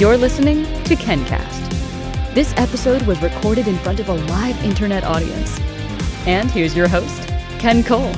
You're listening to KenCast. This episode was recorded in front of a live internet audience. And here's your host, Ken Cole.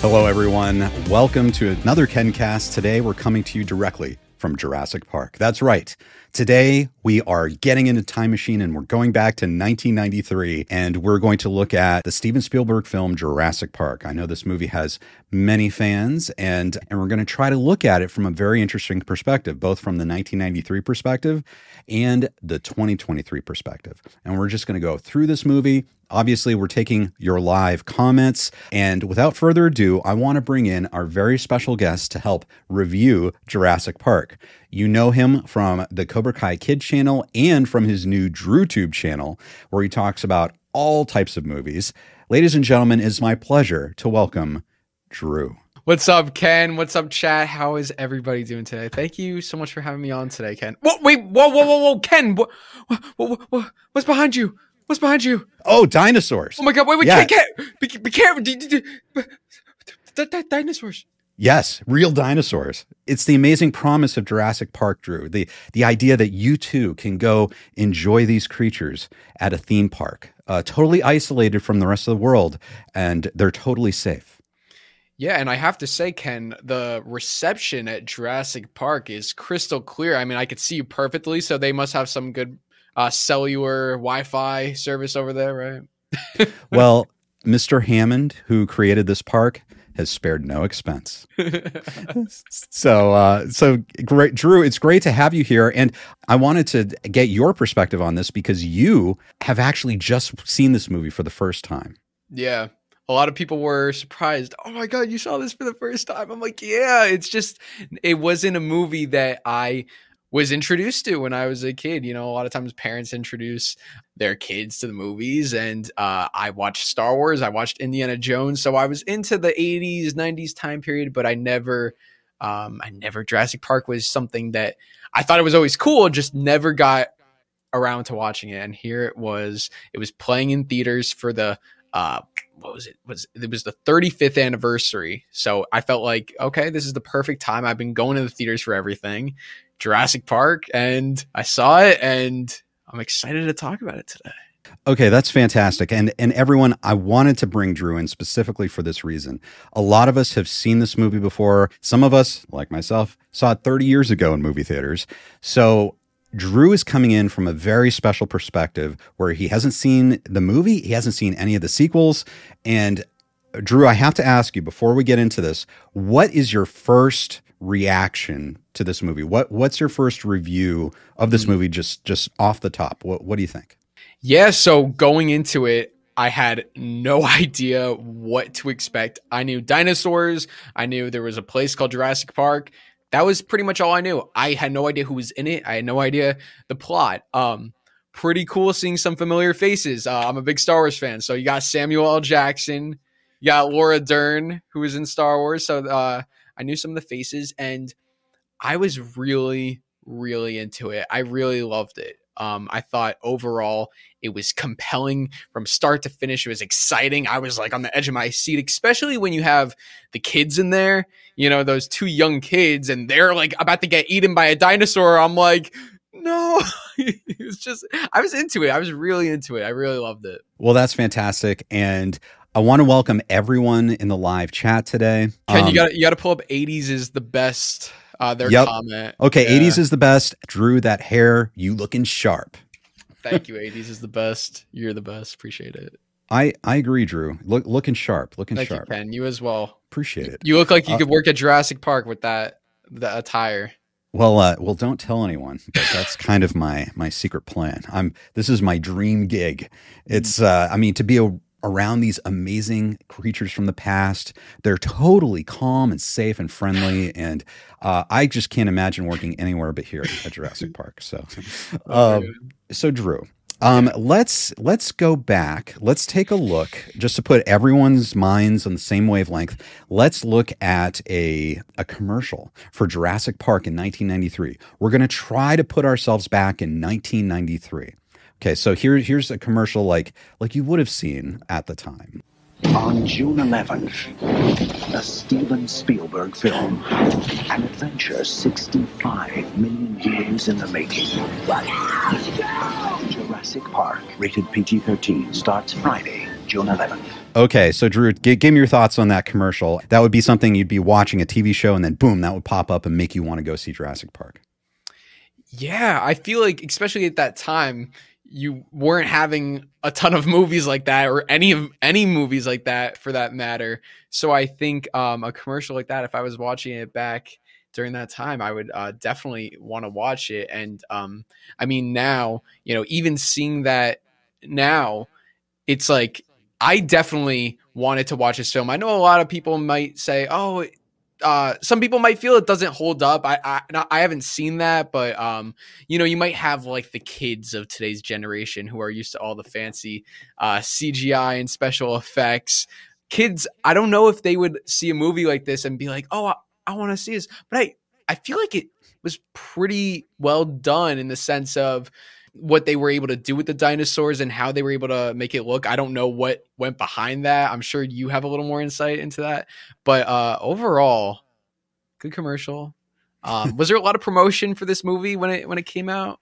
Hello, everyone. Welcome to another KenCast. Today, we're coming to you directly from Jurassic Park. That's right. Today, we are getting in a time machine and we're going back to 1993 and we're going to look at the Steven Spielberg film Jurassic Park. I know this movie has many fans and, and we're going to try to look at it from a very interesting perspective, both from the 1993 perspective and the 2023 perspective. And we're just going to go through this movie. Obviously, we're taking your live comments. And without further ado, I want to bring in our very special guest to help review Jurassic Park. You know him from the Cobra Kai Kid channel and from his new DrewTube channel, where he talks about all types of movies. Ladies and gentlemen, it's my pleasure to welcome Drew. What's up, Ken? What's up, chat? How is everybody doing today? Thank you so much for having me on today, Ken. Whoa, wait, whoa, whoa, whoa, whoa, Ken, what, what, what, what's behind you? What's behind you? Oh, dinosaurs. Oh my God! Wait, wait, Yeah. Ken, Ken, be, be careful. D- d- d- d- d- dinosaurs. Yes, real dinosaurs. It's the amazing promise of Jurassic Park, Drew. The the idea that you too can go enjoy these creatures at a theme park, uh, totally isolated from the rest of the world, and they're totally safe. Yeah, and I have to say, Ken, the reception at Jurassic Park is crystal clear. I mean, I could see you perfectly, so they must have some good uh, cellular Wi-Fi service over there, right? Well, Mr. Hammond, who created this park, has spared no expense. So, uh, so great, Drew. It's great to have you here, and I wanted to get your perspective on this because you have actually just seen this movie for the first time. Yeah. A lot of people were surprised. Oh my god, you saw this for the first time. I'm like, yeah, it's just it wasn't a movie that I was introduced to when I was a kid. You know, a lot of times parents introduce their kids to the movies and uh, I watched Star Wars, I watched Indiana Jones, so I was into the 80s, 90s time period, but I never um I never Jurassic Park was something that I thought it was always cool, just never got around to watching it. And here it was. It was playing in theaters for the uh what was it was it was the 35th anniversary so i felt like okay this is the perfect time i've been going to the theaters for everything jurassic park and i saw it and i'm excited to talk about it today Okay, that's fantastic. And and everyone, I wanted to bring Drew in specifically for this reason. A lot of us have seen this movie before. Some of us, like myself, saw it 30 years ago in movie theaters. So Drew is coming in from a very special perspective where he hasn't seen the movie, he hasn't seen any of the sequels. And Drew, I have to ask you before we get into this, what is your first reaction to this movie? What what's your first review of this hmm. movie just just off the top? What what do you think? yeah so going into it i had no idea what to expect i knew dinosaurs i knew there was a place called jurassic park that was pretty much all i knew. I had no idea who was in it. I had no idea the plot. Um pretty cool seeing some familiar faces. Uh, i'm a big star wars fan. So you got samuel l. Jackson you got laura dern who was in star wars. So uh, i knew some of the faces and i was really really into it. I really loved it um, I thought overall it was compelling from start to finish. It was exciting. I was like on the edge of my seat, especially when you have the kids in there, you know, those two young kids, and they're like about to get eaten by a dinosaur. I'm like, no, it was just, I was into it. I was really into it. I really loved it. Well, that's fantastic. And I want to welcome everyone in the live chat today. Ken, Um, you got you got to pull up 80s is the best. Uh, their Yep. comment. Okay, Yeah. 80s is the best. Drew, that hair, you looking sharp. Thank you. 80s is the best. You're the best. Appreciate it. I I agree, Drew. Look looking sharp, looking Thank sharp. you, Ken. You as well. Appreciate it. You look like you Uh, could work at Jurassic Park with that the attire. Well, uh, well, don't tell anyone. But that's kind of my my secret plan. I'm. This is my dream gig. It's. Uh, I mean, to be a, around these amazing creatures from the past. They're totally calm and safe and friendly, and uh, I just can't imagine working anywhere but here at Jurassic Park. So, Oh, um, so Drew, um, let's let's go back. Let's take a look just to put everyone's minds on the same wavelength. Let's look at a a commercial for Jurassic Park in 1993. We're going to try to put ourselves back in 1993. Okay, so here here's a commercial like like you would have seen at the time. On June 11th, a Steven Spielberg film. An adventure 65 million years in the making. Jurassic Park, rated PG 13, starts Friday, June 11th. Okay, so Drew, g- give me your thoughts on that commercial. That would be something you'd be watching a TV show, and then boom, that would pop up and make you want to go see Jurassic Park. Yeah, I feel like, especially at that time, you weren't having a ton of movies like that or any of any movies like that for that matter. So I think um, a commercial like that, if I was watching it back during that time, I would uh, definitely want to watch it. And um, I mean, now you know, even seeing that now, it's like I definitely wanted to watch this film. I know a lot of people might say, "Oh, uh, some people might feel it doesn't hold up. I I, I haven't seen that, but um, you know, you might have like the kids of today's generation who are used to all the fancy uh, CGI and special effects. Kids, I don't know if they would see a movie like this and be like, "Oh, I, I want to see this," but I I feel like it was pretty well done in the sense of what they were able to do with the dinosaurs and how they were able to make it look. I don't know what went behind that. I'm sure you have a little more insight into that. But uh, overall, good commercial. Um, was there a lot of promotion for this movie when it when it came out?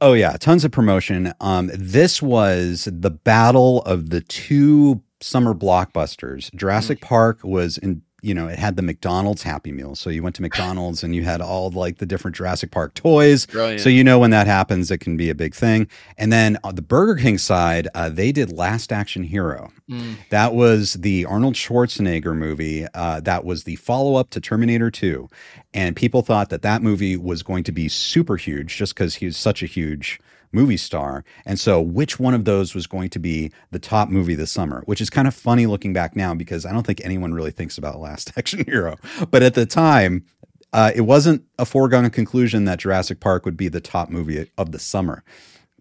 Oh yeah, tons of promotion. Um, this was the battle of the two summer blockbusters. Jurassic mm. Park was in you know, it had the McDonald's Happy Meal. So you went to McDonald's and you had all like the different Jurassic Park toys. Brilliant. So you know when that happens, it can be a big thing. And then on the Burger King side, uh, they did Last Action Hero. Mm. That was the Arnold Schwarzenegger movie. Uh, that was the follow up to Terminator 2. And people thought that that movie was going to be super huge just because he was such a huge movie star. And so, which one of those was going to be the top movie this summer? Which is kind of funny looking back now because I don't think anyone really thinks about Last Action Hero. But at the time, uh, it wasn't a foregone conclusion that Jurassic Park would be the top movie of the summer.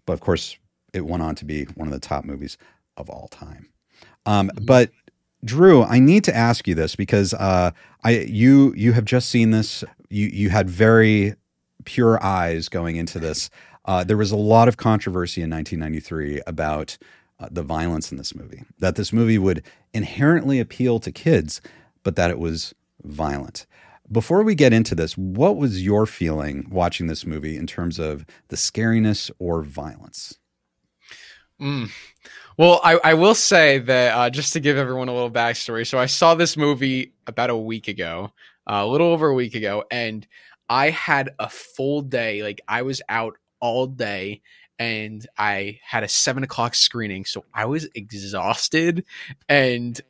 But of course, it went on to be one of the top movies of all time. Um, mm-hmm. But Drew, I need to ask you this because uh, I you you have just seen this. You you had very pure eyes going into this. Uh, there was a lot of controversy in 1993 about uh, the violence in this movie, that this movie would inherently appeal to kids, but that it was violent. Before we get into this, what was your feeling watching this movie in terms of the scariness or violence? Mm. Well, I, I, will say that uh, just to give everyone a little backstory. So I saw this movie about a week ago, uh, a little over a week ago, and I had a full day. Like I was out all day and I had a seven o'clock screening. So I was exhausted. And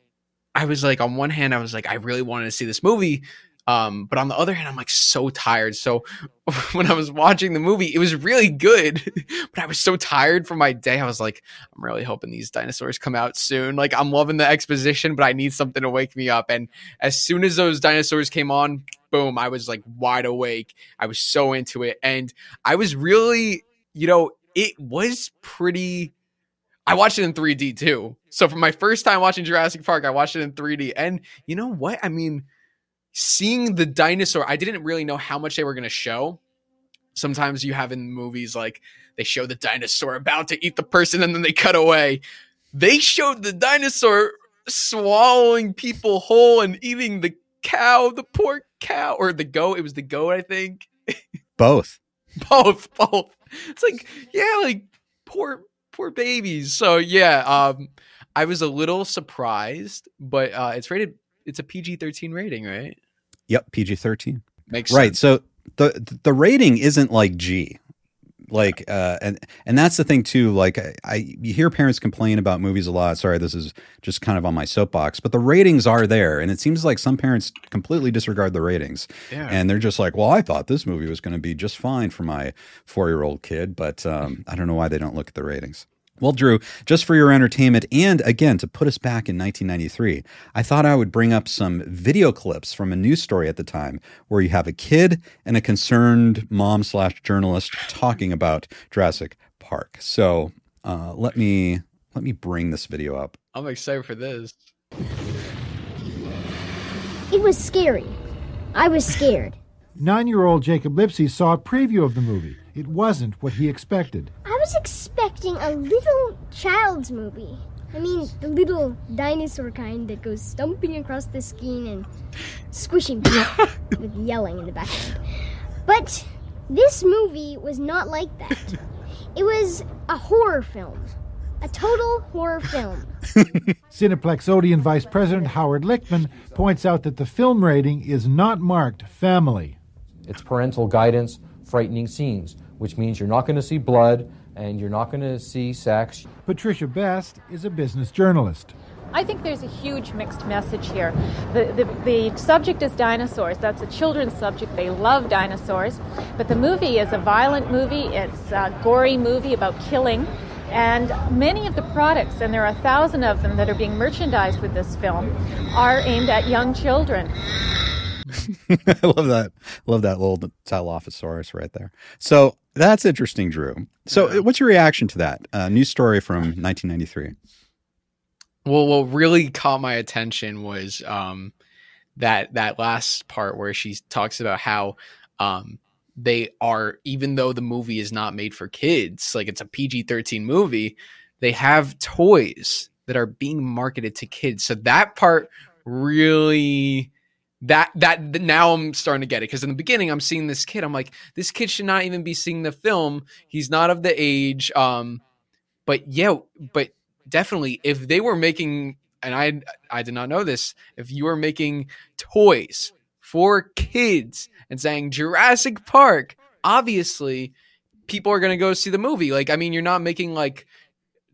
I was like, on one hand, I was like, I really wanted to see this movie. Um, but on the other hand, I'm like so tired. So when I was watching the movie, it was really good, but I was so tired from my day. I was like, I'm really hoping these dinosaurs come out soon. Like I'm loving the exposition, but I need something to wake me up. And as soon as those dinosaurs came on, boom, I was like wide awake. I was so into it. And I was really, you know, it was pretty. I watched it in 3D too. So for my first time watching Jurassic Park, I watched it in 3D. And you know what? I mean, seeing the dinosaur, I didn't really know how much they were going to show. Sometimes you have in movies like they show the dinosaur about to eat the person and then they cut away. They showed the dinosaur swallowing people whole and eating the cow, the poor cow, or the goat. It was the goat, I think. Both. both, both. It's like, yeah, like poor, poor babies. So yeah, um, I was a little surprised, but uh, it's rated. It's a PG thirteen rating, right? Yep, PG thirteen. Makes right. Sense. So the the rating isn't like G like uh and and that's the thing too like I, I, you hear parents complain about movies a lot sorry this is just kind of on my soapbox but the ratings are there and it seems like some parents completely disregard the ratings yeah. and they're just like well i thought this movie was going to be just fine for my four year old kid but um, i don't know why they don't look at the ratings well, Drew, just for your entertainment and again to put us back in 1993, I thought I would bring up some video clips from a news story at the time where you have a kid and a concerned mom slash journalist talking about Jurassic Park. So uh, let me let me bring this video up. I'm excited for this. It was scary. I was scared. Nine year old Jacob Lipsy saw a preview of the movie. It wasn't what he expected. I was expecting a little child's movie. I mean, the little dinosaur kind that goes stumping across the screen and squishing people with yelling in the background. But this movie was not like that. It was a horror film. A total horror film. Cineplex Odeon Vice President Howard Lichtman points out that the film rating is not marked family. It's parental guidance, frightening scenes, which means you're not going to see blood and you're not going to see sex. Patricia Best is a business journalist. I think there's a huge mixed message here. The, the, the, subject is dinosaurs. That's a children's subject. They love dinosaurs. But the movie is a violent movie, it's a gory movie about killing. And many of the products, and there are a thousand of them that are being merchandised with this film, are aimed at young children. I love that. Love that little Dilophosaurus right there. So that's interesting, Drew. So, what's your reaction to that uh, news story from 1993? Well, what really caught my attention was um, that that last part where she talks about how um, they are, even though the movie is not made for kids, like it's a PG 13 movie, they have toys that are being marketed to kids. So that part really that that now I'm starting to get it because in the beginning I'm seeing this kid I'm like this kid should not even be seeing the film he's not of the age um but yeah but definitely if they were making and I I did not know this if you were making toys for kids and saying Jurassic Park, obviously people are going to go see the movie. Like, I mean, you're not making like,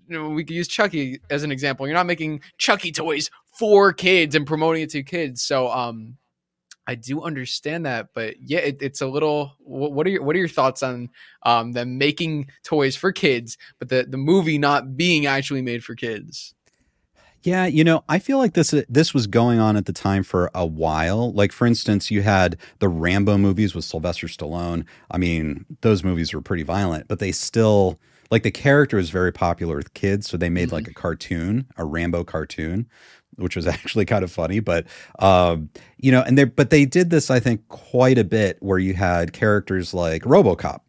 you know, we could use Chucky as an example. You're not making Chucky toys for kids and promoting it to kids. So, um, I do understand that, but yeah, it, it's a little. What are your What are your thoughts on um, them making toys for kids, but the the movie not being actually made for kids? Yeah, you know, I feel like this this was going on at the time for a while. Like for instance, you had the Rambo movies with Sylvester Stallone. I mean, those movies were pretty violent, but they still like the character is very popular with kids, so they made mm-hmm. like a cartoon, a Rambo cartoon, which was actually kind of funny. But um, you know, and they but they did this, I think, quite a bit where you had characters like RoboCop.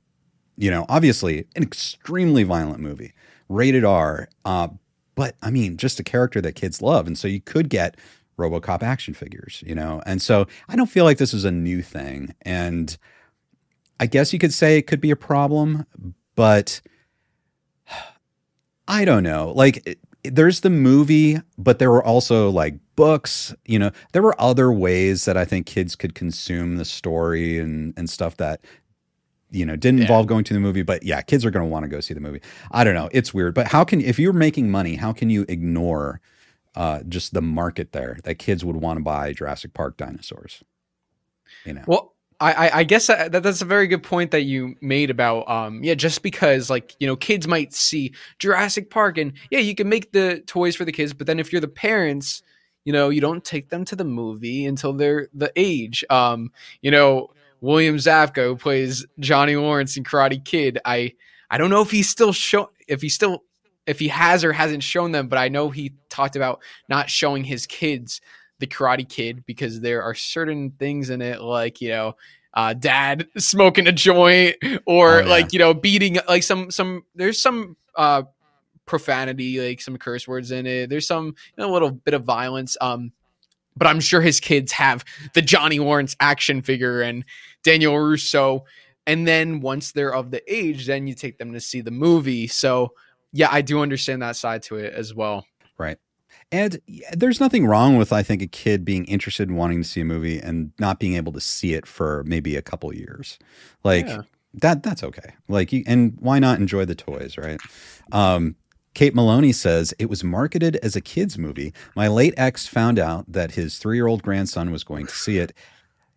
You know, obviously an extremely violent movie, rated R. Uh, but I mean, just a character that kids love. And so you could get Robocop action figures, you know? And so I don't feel like this is a new thing. And I guess you could say it could be a problem, but I don't know. Like, there's the movie, but there were also like books, you know, there were other ways that I think kids could consume the story and, and stuff that you know didn't yeah. involve going to the movie but yeah kids are going to want to go see the movie. I don't know it's weird but how can if you're making money how can you ignore uh, just the market there that kids would want to buy jurassic park dinosaurs? You know? Well I, I guess that, that's a very good point that you made about um yeah just because like you know kids might see Jurassic Park and yeah you can make the toys for the kids but then if you're the parents you know you don't take them to the movie until they're the age um you know William Zabka, who plays Johnny Lawrence in Karate Kid. I I don't know if he's still show if he still if he has or hasn't shown them, but I know he talked about not showing his kids the Karate Kid because there are certain things in it, like you know, uh, dad smoking a joint or oh, yeah. like you know beating like some some there's some uh profanity like some curse words in it there's some you know, a little bit of violence um but I'm sure his kids have the Johnny Lawrence action figure and Daniel Russo. And then once they're of the age, then you take them to see the movie. So, yeah, I do understand that side to it as well. Right. And there's nothing wrong with, I think, a kid being interested in wanting to see a movie and not being able to see it for maybe a couple years. Like, yeah. that that's okay. Like, and why not enjoy the toys, right? Um, Kate Maloney says it was marketed as a kids movie. My late ex found out that his three year old grandson was going to see it.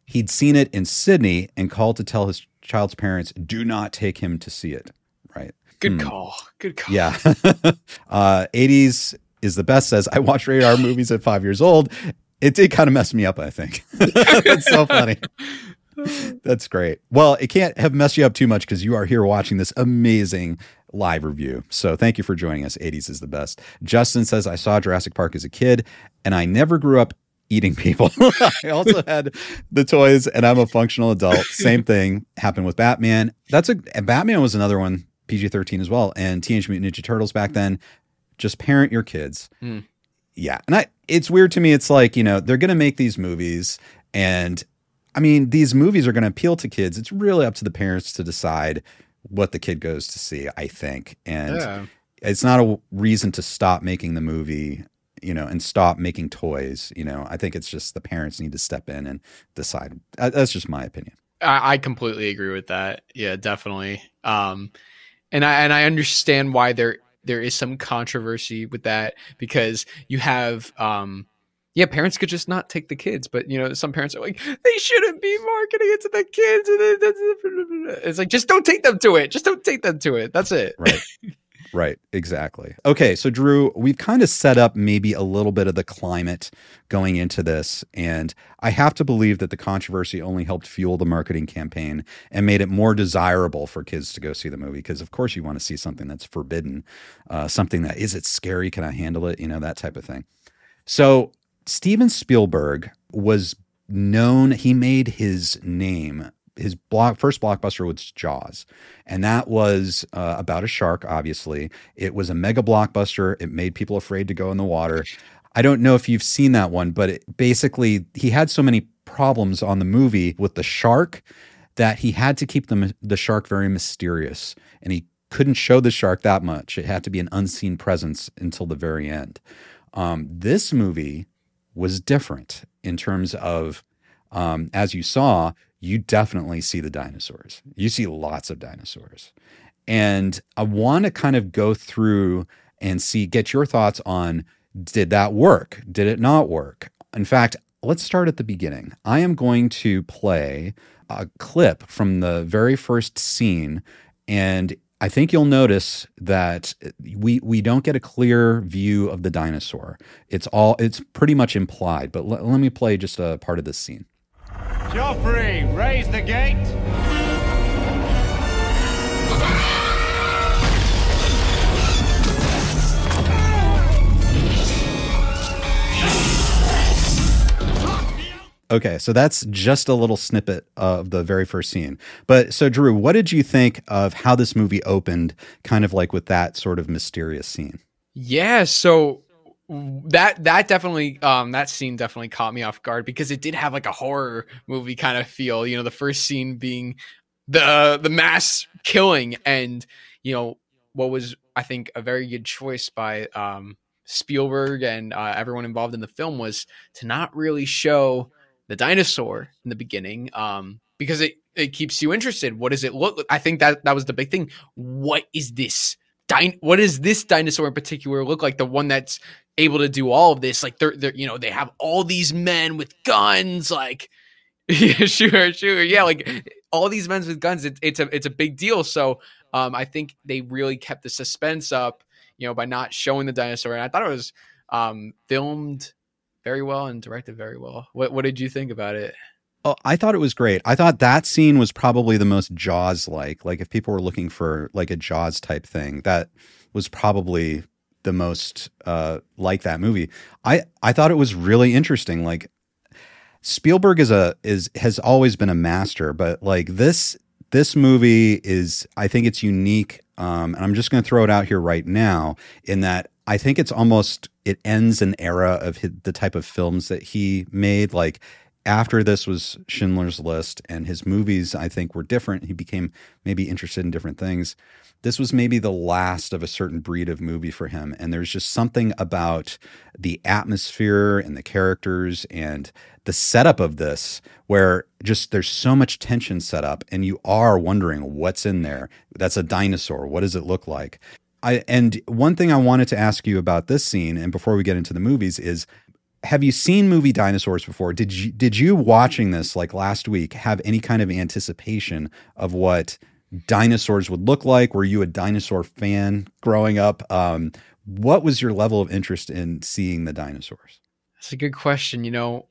He'd seen it in Sydney and called to tell his child's parents, do not take him to see it. Right. Good hmm. call. Good call. Yeah. uh, 80s is the best says, I watched radar movies at five years old. It did kind of mess me up, I think. It's so funny. That's great. Well, it can't have messed you up too much because you are here watching this amazing live review. So thank you for joining us. 80s is the best. Justin says, I saw Jurassic Park as a kid and I never grew up eating people. I also had the toys and I'm a functional adult. Same thing happened with Batman. That's a Batman was another one, PG 13 as well. And Teenage Mutant Ninja Turtles back then. Just parent your kids. Mm. Yeah. And I it's weird to me. It's like, you know, they're gonna make these movies and I mean, these movies are gonna appeal to kids. It's really up to the parents to decide what the kid goes to see, I think. And Yeah. it's not a reason to stop making the movie you know and stop making toys you know i think it's just the parents need to step in and decide that's just my opinion I, I completely agree with that. Yeah, definitely. Um, and I and I understand why there there is some controversy with that because you have um, yeah, parents could just not take the kids, but you know, some parents are like, they shouldn't be marketing it to the kids. It's like just don't take them to it. Just don't take them to it. That's it. right right exactly. Okay so drew we've kind of set up maybe a little bit of the climate going into this and i have to believe that the controversy only helped fuel the marketing campaign and made it more desirable for kids to go see the movie because of course you want to see something that's forbidden uh, something that is it scary? Can i handle it? You know that type of thing. So steven spielberg was known he made his name his block first blockbuster was Jaws, and that was uh, about a shark. Obviously, it was a mega blockbuster. It made people afraid to go in the water. I don't know if you've seen that one, but it, basically, he had so many problems on the movie with the shark that he had to keep the the shark very mysterious, and he couldn't show the shark that much. It had to be an unseen presence until the very end. Um, this movie was different in terms of, um, as you saw, you definitely see the dinosaurs. You see lots of dinosaurs. And I want to kind of go through and see, get your thoughts on did that work? Did it not work? In fact, let's start at the beginning. I am going to play a clip from the very first scene. And I think you'll notice that we we don't get a clear view of the dinosaur. It's all it's pretty much implied. But l- let me play just a part of this scene. Jophery, raise the gate. Okay, so that's just a little snippet of the very first scene. But so, Drew, what did you think of how this movie opened, kind of like with that sort of mysterious scene? Yeah, so that that definitely um that scene definitely caught me off guard because it did have like a horror movie kind of feel you know the first scene being the the mass killing and you know what was i think a very good choice by um spielberg and uh, everyone involved in the film was to not really show the dinosaur in the beginning um because it it keeps you interested. What does it look i think that that was the big thing. What is this What does this dinosaur in particular look like? The one that's able to do all of this like they're, they're you know they have all these men with guns like yeah sure sure yeah like all these men with guns it, it's a it's a big deal. So um i think they really kept the suspense up you know by not showing the dinosaur and i thought it was um filmed very well and directed very well. What what did you think about it Oh, I thought it was great. I thought that scene was probably the most Jaws like. Like if people were looking for like a Jaws type thing, that was probably the most uh like that movie. I I thought it was really interesting. Like Spielberg is a is has always been a master, but like this this movie is I think it's unique. Um, and I'm just going to throw it out here right now in that I think it's almost it ends an era of his, the type of films that he made. Like after this was Schindler's List, and his movies I think were different. He became maybe interested in different things. This was maybe the last of a certain breed of movie for him, and there's just something about the atmosphere and the characters and the setup of this where just there's so much tension set up, and you are wondering what's in there. That's a dinosaur. What does it look like? I, and one thing I wanted to ask you about this scene, and before we get into the movies, is have you seen movie dinosaurs before? Did you did you watching this like last week have any kind of anticipation of what dinosaurs would look like? Were you a dinosaur fan growing up? Um, what was your level of interest in seeing the dinosaurs? That's a good question. You know,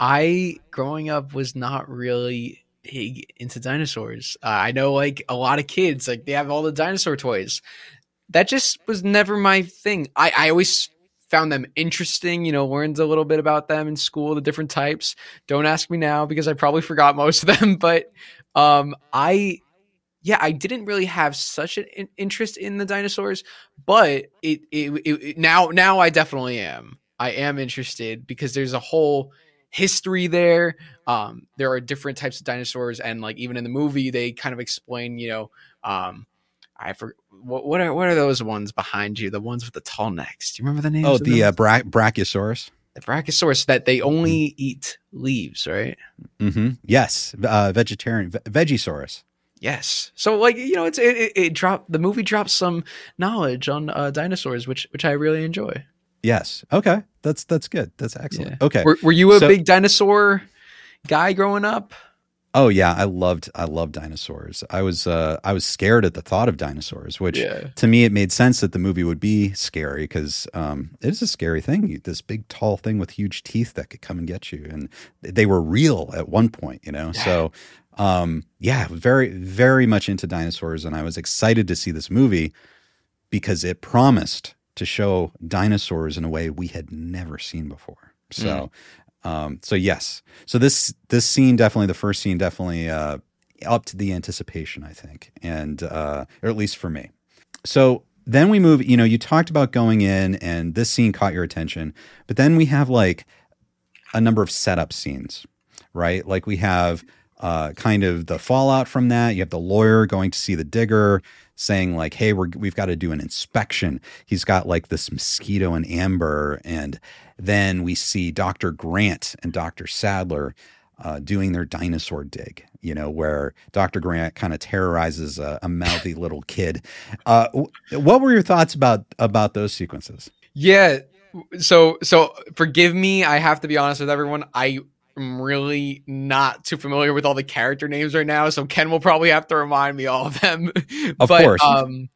I growing up was not really big into dinosaurs. Uh, I know like a lot of kids like they have all the dinosaur toys. That just was never my thing. I I always found them interesting, you know, learned a little bit about them in school, the different types. Don't ask me now because I probably forgot most of them, but um I yeah, I didn't really have such an interest in the dinosaurs, but it, it, it, it now now I definitely am. I am interested because there's a whole history there. Um, there are different types of dinosaurs, and like even in the movie, they kind of explain, you know, um, I for what, what are what are those ones behind you? The ones with the tall necks. Do you remember the names? Oh, the uh, Bra- Brachiosaurus. the Brachiosaurus that they only eat leaves, right? Mm-hmm. Yes, uh, vegetarian ve- Vegisaurus. Yes. So like you know, it's it, it, it dropped the movie drops some knowledge on uh, dinosaurs, which which I really enjoy. Yes. Okay, that's that's good. That's excellent. Yeah. Okay. Were, were you a So- big dinosaur guy growing up? Oh yeah, I loved I loved dinosaurs. I was uh I was scared at the thought of dinosaurs, which Yeah. to me it made sense that the movie would be scary because um it is a scary thing. You- This big tall thing with huge teeth that could come and get you, and they were real at one point, you know. So um yeah, very very much into dinosaurs, and I was excited to see this movie because it promised to show dinosaurs in a way we had never seen before. So, um, so yes, so this this scene definitely the first scene definitely uh, up to the anticipation, I think, and uh, or at least for me. So then we move. You know, you talked about going in, and this scene caught your attention, but then we have like a number of setup scenes, right? Like we have uh, kind of the fallout from that. You have the lawyer going to see the digger, saying like, "Hey, we're, we've got to do an inspection." He's got like this mosquito and amber, and then we see Doctor Grant and Doctor Sadler uh, doing their dinosaur dig. You know, where Doctor Grant kind of terrorizes a, a mouthy little kid. Uh, what were your thoughts about about those sequences? Yeah. So so forgive me. I have to be honest with everyone. I am really not too familiar with all the character names right now, so Ken will probably have to remind me all of them. Of but, course. Um,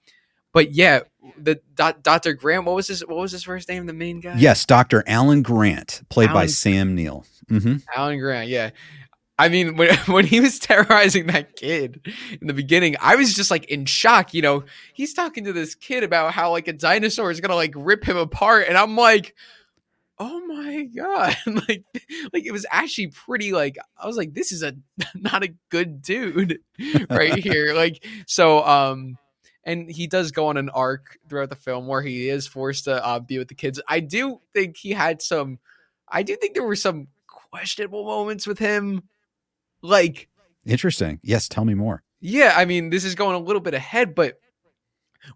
but yeah, the doc, Dr. Grant. What was his What was his first name? The main guy. Yes, Doctor Alan Grant, played by Sam Neill. hmm Alan Grant, yeah. I mean, when when he was terrorizing that kid in the beginning, I was just like in shock. You know, he's talking to this kid about how like a dinosaur is gonna like rip him apart, and I'm like, oh my god, like like it was actually pretty. Like I was like, this is a not a good dude right here. Like so, um, and he does go on an arc throughout the film where he is forced to uh, be with the kids. I do think he had some. I do think there were some questionable moments with him. Like, Interesting. Yes, tell me more. yeah, I mean, this is going a little bit ahead, but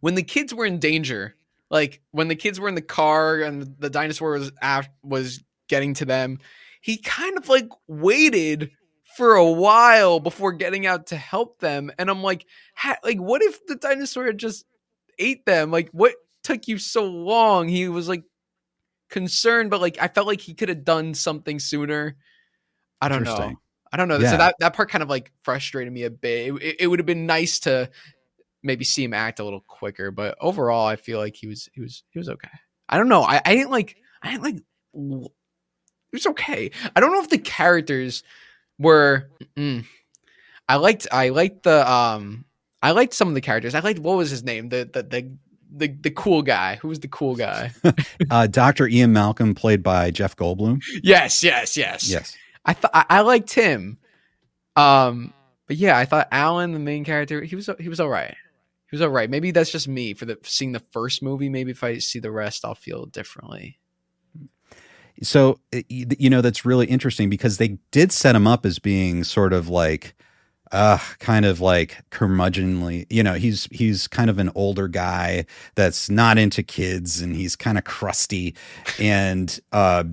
when the kids were in danger, like when the kids were in the car and the dinosaur was af- was getting to them, he kind of like waited for a while before getting out to help them, and I'm like, ha- like, what if the dinosaur had just ate them? Like, what took you so long? He was like concerned, but like I felt like he could have done something sooner. I don't know. I don't know. Yeah. So that, that part kind of like frustrated me a bit. It, it, it would have been nice to maybe see him act a little quicker, but overall, I feel like he was he was he was okay. I don't know. I, I didn't like I didn't like. It was okay. I don't know if the characters were. mm. I liked I liked the um I liked some of the characters. I liked what was his name the the the the, the cool guy. Who was the cool guy? Uh, Doctor Ian Malcolm, played by Jeff Goldblum. yes, yes, yes. Yes. I thought I, I liked him. Um, but yeah, I thought Alan, the main character, he was he was all right. He was all right. Maybe that's just me for the seeing the first movie. Maybe if I see the rest, I'll feel differently. So you know that's really interesting because they did set him up as being sort of like uh kind of like curmudgeonly you know he's he's kind of an older guy that's not into kids and he's kind of crusty and uh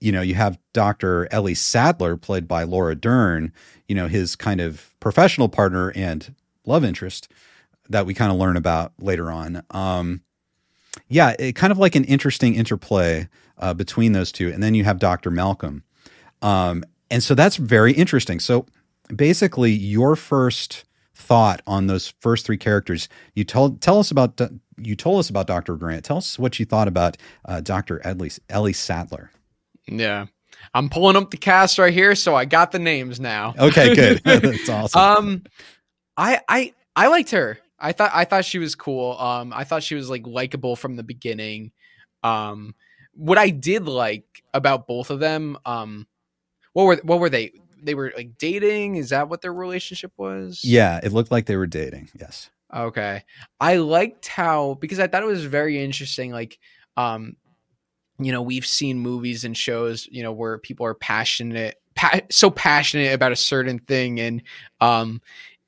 you know you have Dr. Ellie Sadler played by Laura Dern you know his kind of professional partner and love interest that we kind of learn about later on um yeah, it, kind of like an interesting interplay uh, between those two. And then you have Dr. Malcolm. Um, and so that's very interesting. So basically, your first thought on those first three characters, you told tell us about you told us about Dr. Grant. Tell us what you thought about uh, Dr. Ellie, Ellie Sadler. Yeah, I'm pulling up the cast right here, so I got the names now. Okay, good. That's awesome. Um, I I I liked her. I thought I thought she was cool. Um, I thought she was like likable from the beginning. Um, what I did like about both of them, um, what were what were they? they were like dating. Is that what their relationship was? Yeah, it looked like they were dating. Yes. Okay. I liked how because I thought it was very interesting. Like, um, you know, we've seen movies and shows, you know, where people are passionate, pa- so passionate about a certain thing, and um,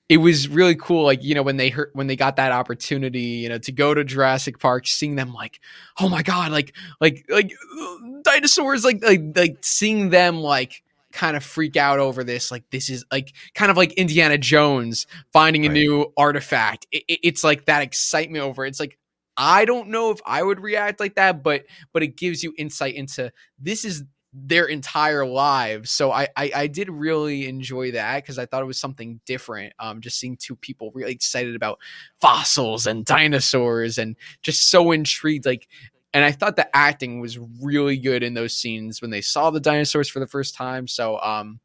it was really cool. Like, you know, when they heard when they got that opportunity, you know, to go to Jurassic Park, seeing them like, oh my god, like, like, like uh, dinosaurs, like, like, like seeing them like kind of freak out over this. Like this is like kind of like Indiana Jones finding a Right. new artifact. It, it- it's like that excitement over. it. It's like I don't know if I would react like that, but but it gives you insight into this is their entire lives. So I I, I did really enjoy that because I thought it was something different. Um, just seeing two people really excited about fossils and dinosaurs and just so intrigued. Like and I thought the acting was really good in those scenes when they saw the dinosaurs for the first time. So, um,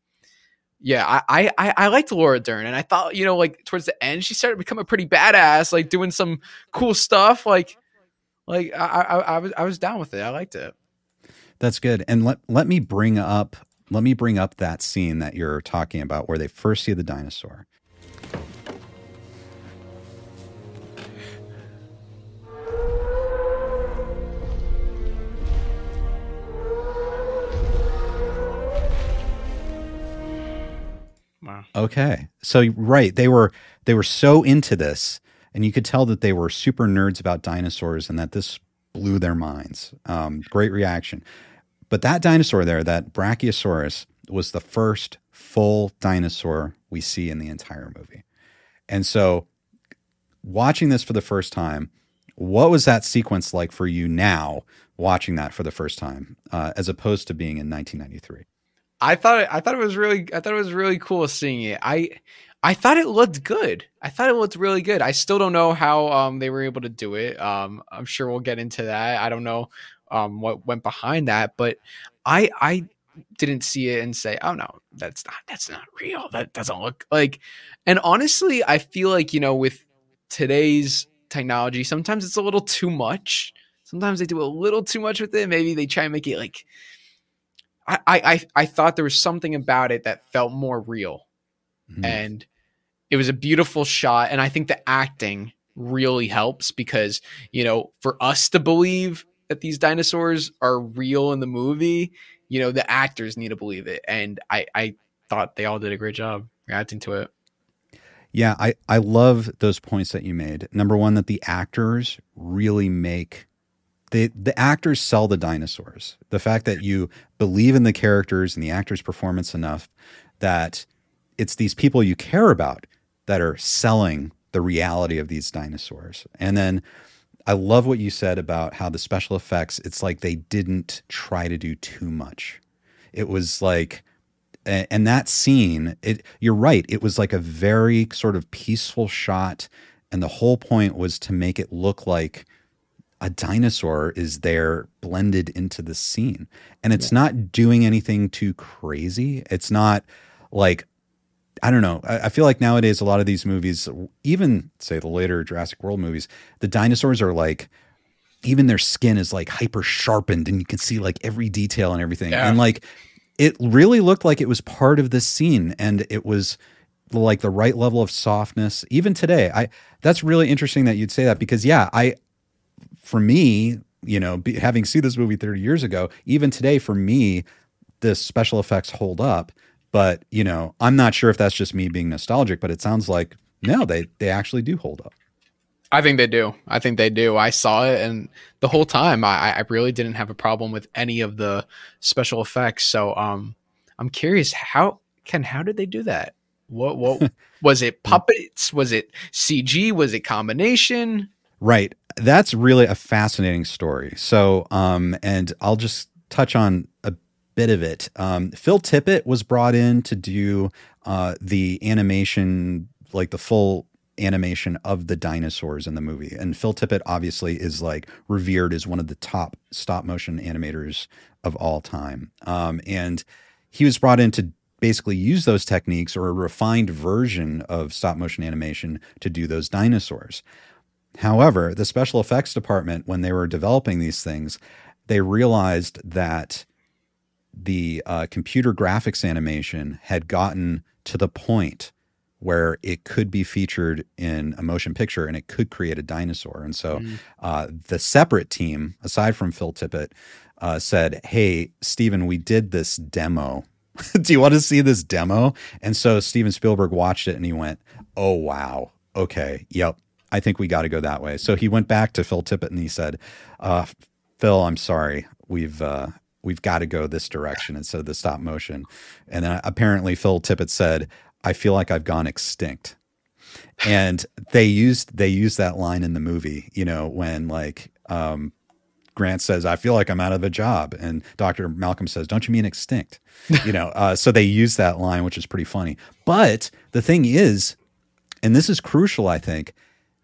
yeah, I, I I liked Laura Dern, and I thought you know like towards the end she started to become a pretty badass, like doing some cool stuff. Like, like I I, I was I was down with it. I liked it. That's good. And let let me bring up let me bring up that scene that you're talking about where they first see the dinosaur. Wow. Okay. So right, they were they were so into this and you could tell that they were super nerds about dinosaurs and that this blew their minds. Um, great reaction. But that dinosaur there, that Brachiosaurus, was the first full dinosaur we see in the entire movie. And so, watching this for the first time, what was that sequence like for you now, watching that for the first time, uh, as opposed to being in 1993? I thought I thought it was really I thought it was really cool seeing it. I I thought it looked good. I thought it looked really good. I still don't know how um they were able to do it. Um I'm sure we'll get into that. I don't know um what went behind that, but I I didn't see it and say, "Oh no, that's not that's not real. That doesn't look like." And honestly, I feel like, you know, with today's technology, sometimes it's a little too much. Sometimes they do a little too much with it. Maybe they try and make it like I, I I thought there was something about it that felt more real, Mhm. and it was a beautiful shot. And I think the acting really helps because you know for us to believe that these dinosaurs are real in the movie, you know the actors need to believe it, and I I thought they all did a great job reacting to it. Yeah, I, I love those points that you made. Number one, that the actors really make the the actors sell the dinosaurs. The fact that you believe in the characters and the actors' performance enough that it's these people you care about that are selling the reality of these dinosaurs. And then I love what you said about how the special effects, it's like they didn't try to do too much. It was like and that scene it you're right it was like a very sort of peaceful shot and the whole point was to make it look like a dinosaur is there blended into the scene. And it's not doing anything too crazy. It's not like i don't know. I, I feel like nowadays a lot of these movies even say the later jurassic world movies the dinosaurs are like even their skin is like hyper sharpened and you can see like every detail and everything. Yeah. and like it really looked like it was part of the scene and it was like the right level of softness. Even today i that's really interesting that you'd say that because yeah i for me you know be, having seen this movie 30 years ago even today for me the special effects hold up but you know i'm not sure if that's just me being nostalgic but it sounds like no they they actually do hold up I think they do. I think they do. I saw it, and the whole time, I, I really didn't have a problem with any of the special effects. So, um, I'm curious how can how did they do that? What what was it? Puppets? Was it CG? Was it combination? Right. That's really a fascinating story. So, um, and I'll just touch on bit of it. Um, Phil Tippett was brought in to do uh, the animation, like the full animation of the dinosaurs in the movie. And Phil Tippett obviously is like revered as one of the top stop motion animators of all time. Um, and he was brought in to basically use those techniques or a refined version of stop motion animation to do those dinosaurs. However, the special effects department, when they were developing these things, they realized that the uh, computer graphics animation had gotten to the point where it could be featured in a motion picture and it could create a dinosaur. And so uh, the separate team, aside from Phil Tippett, uh, said, Hey, Steven, we did this demo. Do you want to see this demo? And so Steven Spielberg watched it and he went, Oh, wow. Okay. Yep. I think we got to go that way. So he went back to Phil Tippett and he said, uh, Phil, I'm sorry. We've, uh, we've got to go this direction instead of the stop motion. And then apparently Phil Tippett said, I feel like I've gone extinct. And they used they used that line in the movie, you know, when like um, Grant says, "I feel like I'm out of a job," and Doctor Malcolm says, "Don't you mean extinct?" You know, uh, so they use that line, which is pretty funny. But the thing is, and this is crucial, I think,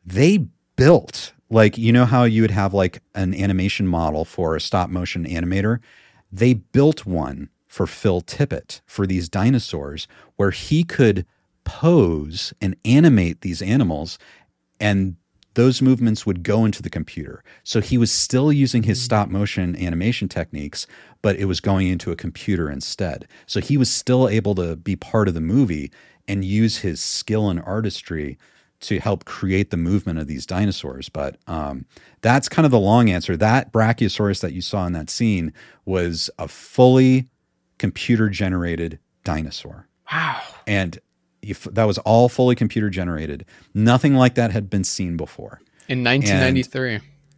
they built like you know how you would have like an animation model for a stop motion animator. They built one for Phil Tippett for these dinosaurs where he could pose and animate these animals and those movements would go into the computer. So he was still using his hmm. stop motion animation techniques, but it was going into a computer instead. So he was still able to be part of the movie and use his skill and artistry to help create the movement of these dinosaurs. But um, that's kind of the long answer. That Brachiosaurus that you saw in that scene was a fully computer generated dinosaur. Wow. And if, that was all fully computer generated. Nothing like that had been seen before. In 1993.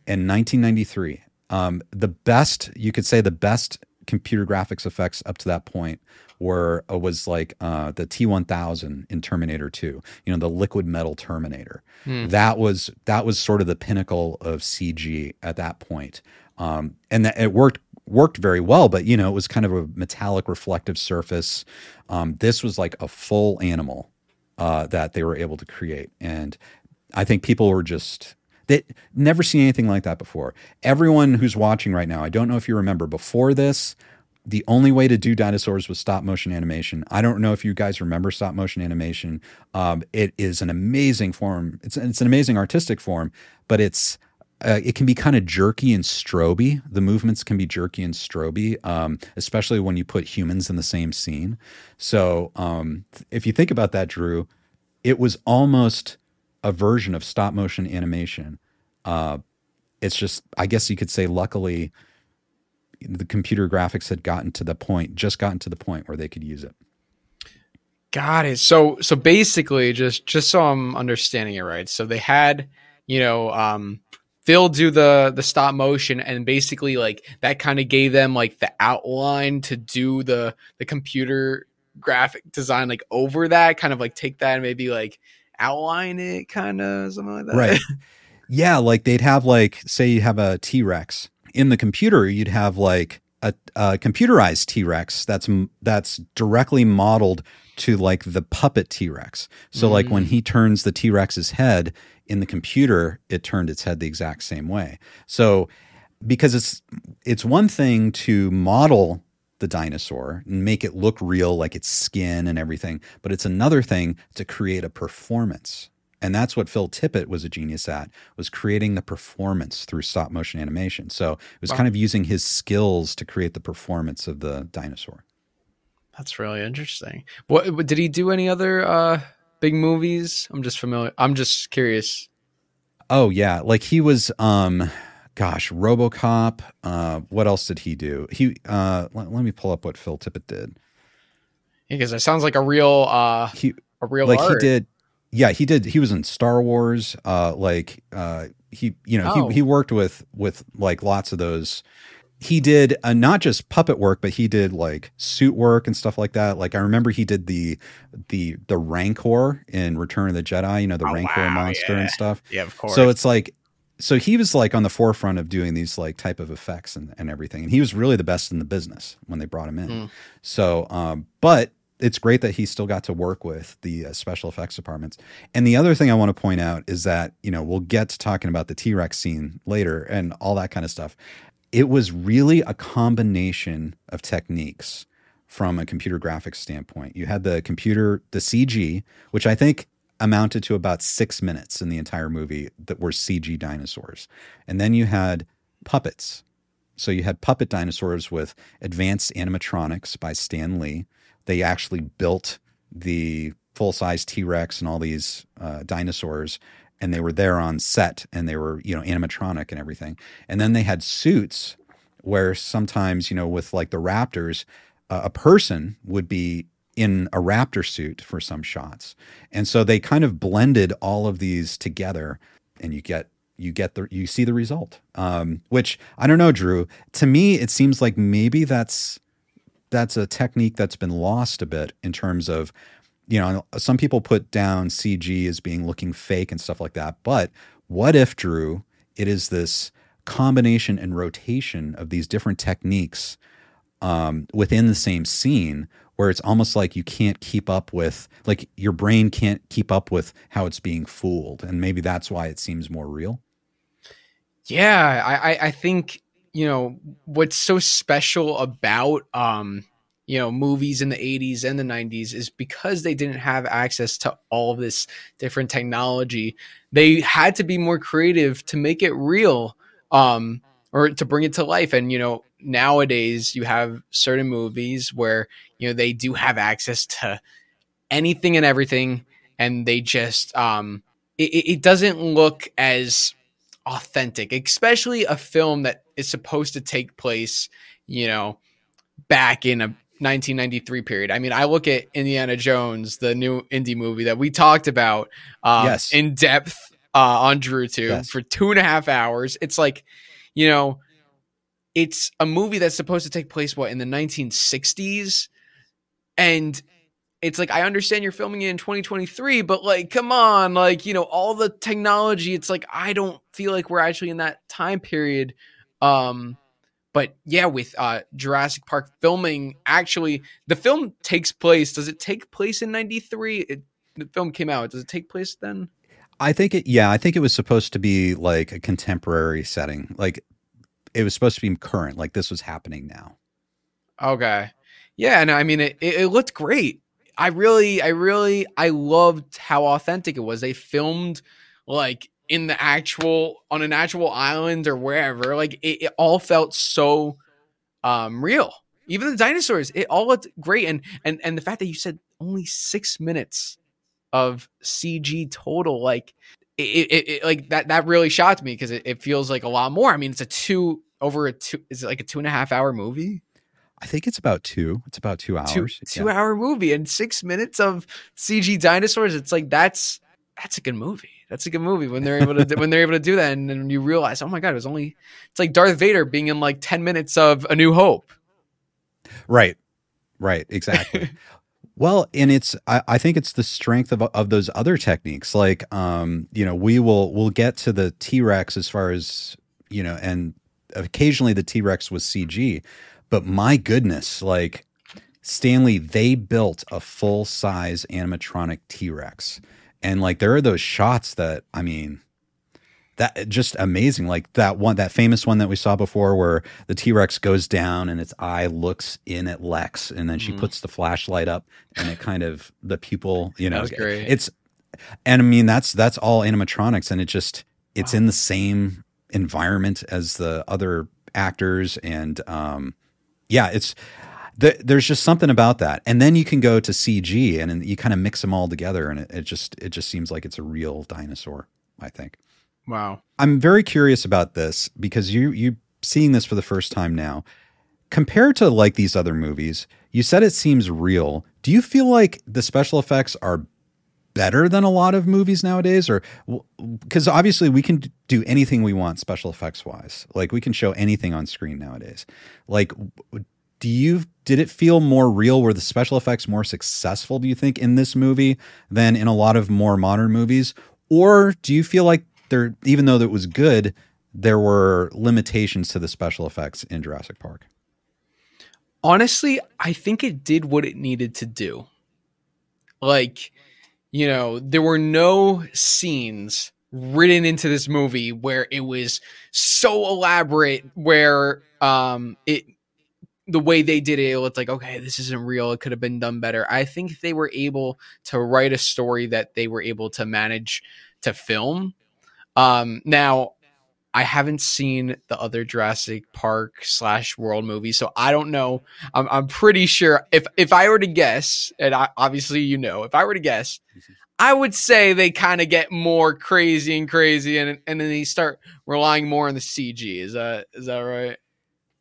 in 1993. Um, the best, you could say, the best computer graphics effects up to that point were uh, was like uh, the T1000 in Terminator 2. You know, the liquid metal Terminator. Hmm. That was that was sort of the pinnacle of CG at that point. Um, and that it worked worked very well, but you know, it was kind of a metallic reflective surface. Um, this was like a full animal uh, that they were able to create, and I think people were just they never seen anything like that before. Everyone who's watching right now, I don't know if you remember before this, the only way to do dinosaurs was stop motion animation. I don't know if you guys remember stop motion animation. Um, it is an amazing form. It's it's an amazing artistic form, but it's uh, it can be kind of jerky and stroby. The movements can be jerky and stroby, um, especially when you put humans in the same scene. So um, if you think about that, Drew, it was almost a version of stop motion animation. Uh, it's just, I guess you could say, luckily, the computer graphics had gotten to the point, just gotten to the point where they could use it. Got it. So so basically, just just so I'm understanding it right. So they had, you know, um, Phil do the the stop motion, and basically like that kind of gave them like the outline to do the the computer graphic design like over that, kind of like take that and maybe like outline it, kind of something like that. Right. yeah, like they'd have like say you have a T-Rex in the computer, you'd have like a, a computerized T-Rex that's that's directly modeled to like the puppet T-Rex. So like when mm. he turns the T-Rex's head in the computer, it turned its head the exact same way. So because it's it's one thing to model the dinosaur and make it look real like its skin and everything, but it's another thing to create a performance. And that's what Phil Tippett was a genius at, was creating the performance through stop motion animation. So it was Wow. kind of using his skills to create the performance of the dinosaur. That's really interesting. What did he do? Any other uh big movies? I'm just familiar. I'm just curious. Oh yeah, like he was um gosh, RoboCop, uh what else did he do? He uh let, let me pull up what Phil Tippett did. Because it sounds like a real uh He a real like art. he did yeah, he did he was in Star Wars uh like uh he you know Oh. he he worked with with like lots of those he did uh, not just puppet work but he did like suit work and stuff like that like i remember he did the the the rancor in return of the jedi you know the Oh, rancor wow, monster yeah. and stuff Yeah, of course. so it's like so he was like on the forefront of doing these like type of effects and, and everything and he was really the best in the business when they brought him in Mm. so um but it's great that he still got to work with the uh, special effects departments and the other thing i want to point out is that you know we'll get to talking about the t-rex scene later and all that kind of stuff it was really a combination of techniques from a computer graphics standpoint. You had the computer, the CG, which I think amounted to about six minutes in the entire movie that were CG dinosaurs. And then you had puppets. So you had puppet dinosaurs with advanced animatronics by Stan Lee. They actually built the full size T Rex and all these uh, dinosaurs, and they were there on set, and they were you know animatronic and everything. And then they had suits where sometimes you know with like the raptors, uh, a person would be in a raptor suit for some shots, and so they kind of blended all of these together, and you get you get the you see the result. Um, which I don't know, Drew. To me, it seems like maybe that's that's a technique that's been lost a bit in terms of you know some people put down CG as being looking fake and stuff like that. But what if, Drew, it is this combination and rotation of these different techniques um, within the same scene where it's almost like you can't keep up with like your brain can't keep up with how it's being fooled and maybe that's why it seems more real yeah, I, I think you know what's so special about um you know movies in the 80s and the 90s is because they didn't have access to all this different technology they had to be more creative to make it real um or to bring it to life. And you know nowadays you have certain movies where you know they do have access to anything and everything and they just um it, it doesn't look as authentic, especially a film that is supposed to take place, you know, back in a 1993 period. I mean, I look at Indiana Jones, the new indie movie that we talked about um, yes. in depth uh, on DrewTube yes. for two and a half hours. It's like, you know, it's a movie that's supposed to take place what in the 1960s, and it's like I understand you're filming it in 2023, but like, come on, like you know, all the technology. It's like I don't feel like we're actually in that time period. Um, but yeah, with uh, Jurassic Park filming, actually, the film takes place. Does it take place in '93? The film came out. Does it take place then? I think it. Yeah, I think it was supposed to be like a contemporary setting. Like it was supposed to be current. Like this was happening now. Okay. Yeah, and I mean, it, it looked great. I really, I really, I loved how authentic it was. They filmed like in the actual on an actual island or wherever. Like it, it all felt so um real. Even the dinosaurs, it all looked great. And and and the fact that you said only six minutes of CG total, like it, it, it like that that really shocked me because it, it feels like a lot more. I mean, it's a two over a two is it like a two and a half hour movie? I think it's about two. It's about two hours. Two, two yeah. hour movie and six minutes of CG dinosaurs. It's like that's that's a good movie. That's a good movie when they're able to when they're able to do that, and then you realize, oh my god, it was only it's like Darth Vader being in like ten minutes of A New Hope. Right, right, exactly. well, and it's I, I think it's the strength of of those other techniques. Like, um, you know, we will we'll get to the T Rex as far as you know, and occasionally the T Rex was CG but my goodness, like Stanley, they built a full size animatronic T Rex. And like there are those shots that, I mean, that just amazing. Like that one, that famous one that we saw before where the T Rex goes down and its eye looks in at Lex and then she mm. puts the flashlight up and it kind of, the pupil, you know, it's, and I mean, that's, that's all animatronics and it just, it's wow. in the same environment as the other actors and, um, yeah, it's the, there's just something about that, and then you can go to CG and, and you kind of mix them all together, and it, it just it just seems like it's a real dinosaur. I think. Wow. I'm very curious about this because you you seeing this for the first time now. Compared to like these other movies, you said it seems real. Do you feel like the special effects are better than a lot of movies nowadays? Or because obviously we can do anything we want special effects wise. Like we can show anything on screen nowadays. Like do you did it feel more real? Were the special effects more successful do you think in this movie than in a lot of more modern movies? Or do you feel like there even though it was good there were limitations to the special effects in Jurassic Park? Honestly i think it did what it needed to do. Like you know, there were no scenes written into this movie where it was so elaborate where um it the way they did it, it looked like okay this isn't real. It could have been done better. I think they were able to write a story that they were able to manage to film. Um now I haven't seen the other Jurassic Park slash World movies, so I don't know. I'm I'm pretty sure if if I were to guess, and I, obviously you know, if I were to guess, mm-hmm. I would say they kind of get more crazy and crazy, and and then they start relying more on the CG. Is that is that right?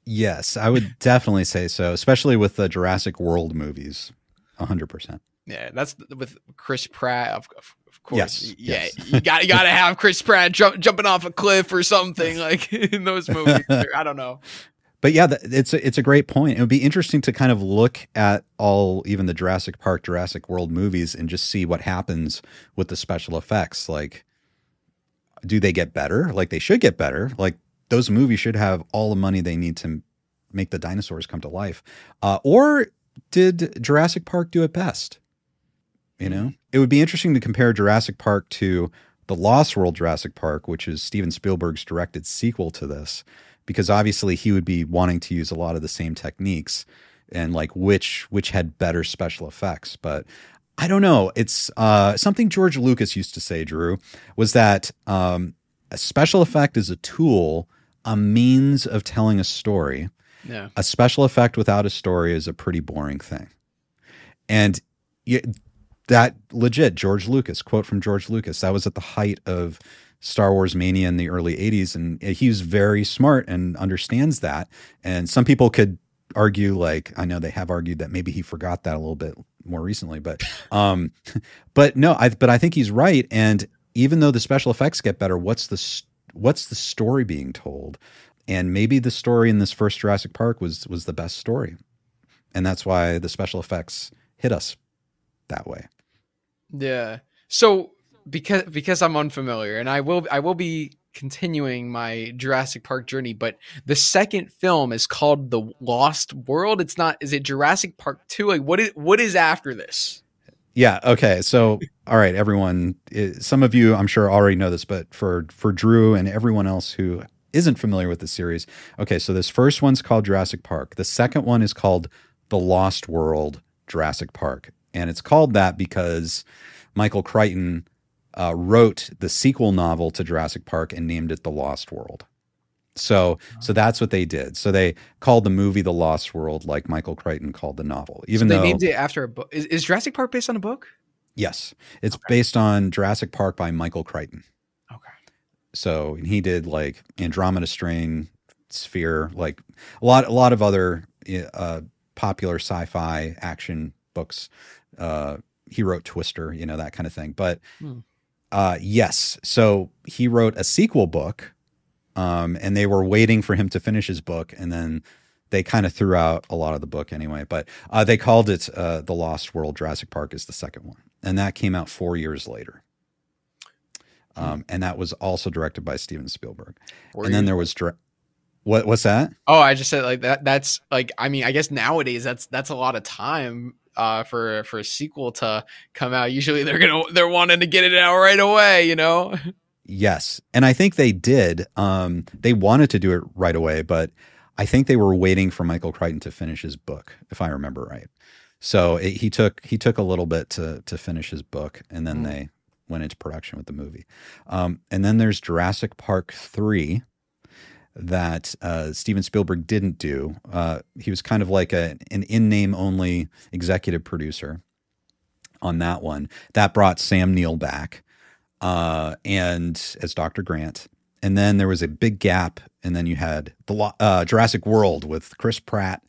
Yes, I would definitely say so, especially with the Jurassic World movies. 100%. Yeah, that's with Chris Pratt. Of course, Yes, yeah, yes. you got you got to have Chris Pratt jump, jumping off a cliff or something like in those movies. I don't know. But yeah, it's a, it's a great point. It would be interesting to kind of look at all, even the Jurassic Park, Jurassic World movies, and just see what happens with the special effects. Like, do they get better? Like they should get better. Like those movies should have all the money they need to make the dinosaurs come to life. Uh, or did Jurassic Park do it best? You know, it would be interesting to compare Jurassic Park to the Lost World Jurassic Park, which is Steven Spielberg's directed sequel to this, because obviously he would be wanting to use a lot of the same techniques and like which which had better special effects. But I don't know. It's uh, something George Lucas used to say, Drew, was that um, a special effect is a tool, a means of telling a story. Yeah. A special effect without a story is a pretty boring thing. And that legit, George Lucas, quote from George Lucas, that was at the height of Star Wars mania in the early 80s. And he was very smart and understands that. And some people could argue, like, I know they have argued that maybe he forgot that a little bit more recently, but, um, but no, I, but I think he's right. And even though the special effects get better, what's the, what's the story being told? And maybe the story in this first Jurassic Park was, was the best story. And that's why the special effects hit us that way. Yeah. So because because I'm unfamiliar, and I will I will be continuing my Jurassic Park journey, but the second film is called The Lost World. It's not. Is it Jurassic Park Two? Like what is what is after this? Yeah. Okay. So, all right, everyone. Eh, some of you, I'm sure, already know this, but for for Drew and everyone else who isn't familiar with the series, okay. So this first one's called Jurassic Park. The second one is called The Lost World Jurassic Park, and it's called that because Michael Crichton uh, wrote the sequel novel to Jurassic Park and named it The Lost World. So, so that's what they did. So they called the movie The Lost World, like Michael Crichton called the novel. Even so they though named it after a book. Is, is Jurassic Park based on a book? Yes, it's based on Jurassic Park by Michael Crichton. Okay. So and he did like Andromeda Strain, Sphere, like a lot, a lot of other uh, popular sci-fi action books. Uh, he wrote Twister, you know that kind of thing. But Hmm. uh, yes, so he wrote a sequel book, um, and they were waiting for him to finish his book, and then they kind of threw out a lot of the book anyway. But uh, they called it uh, "The Lost World." Jurassic Park is the second one, and that came out four years later. Um, and that was also directed by Steven Spielberg. Four and then years. there was dir- what? What's that? Oh, I just said like that. That's like I mean I guess nowadays that's that's a lot of time uh, for for a sequel to come out. Usually they're gonna they're wanting to get it out right away. You know. Yes, and I think they did. Um, they wanted to do it right away, but I think they were waiting for Michael Crichton to finish his book, if I remember right. So it, he took he took a little bit to to finish his book, and then they went into production with the movie. Um, and then there's Jurassic Park three that uh, Steven Spielberg didn't do. Uh, he was kind of like a, an in name only executive producer on that one. That brought Sam Neill back uh, and as Dr. Grant. And then there was a big gap, and then you had the uh, Jurassic World with Chris Pratt,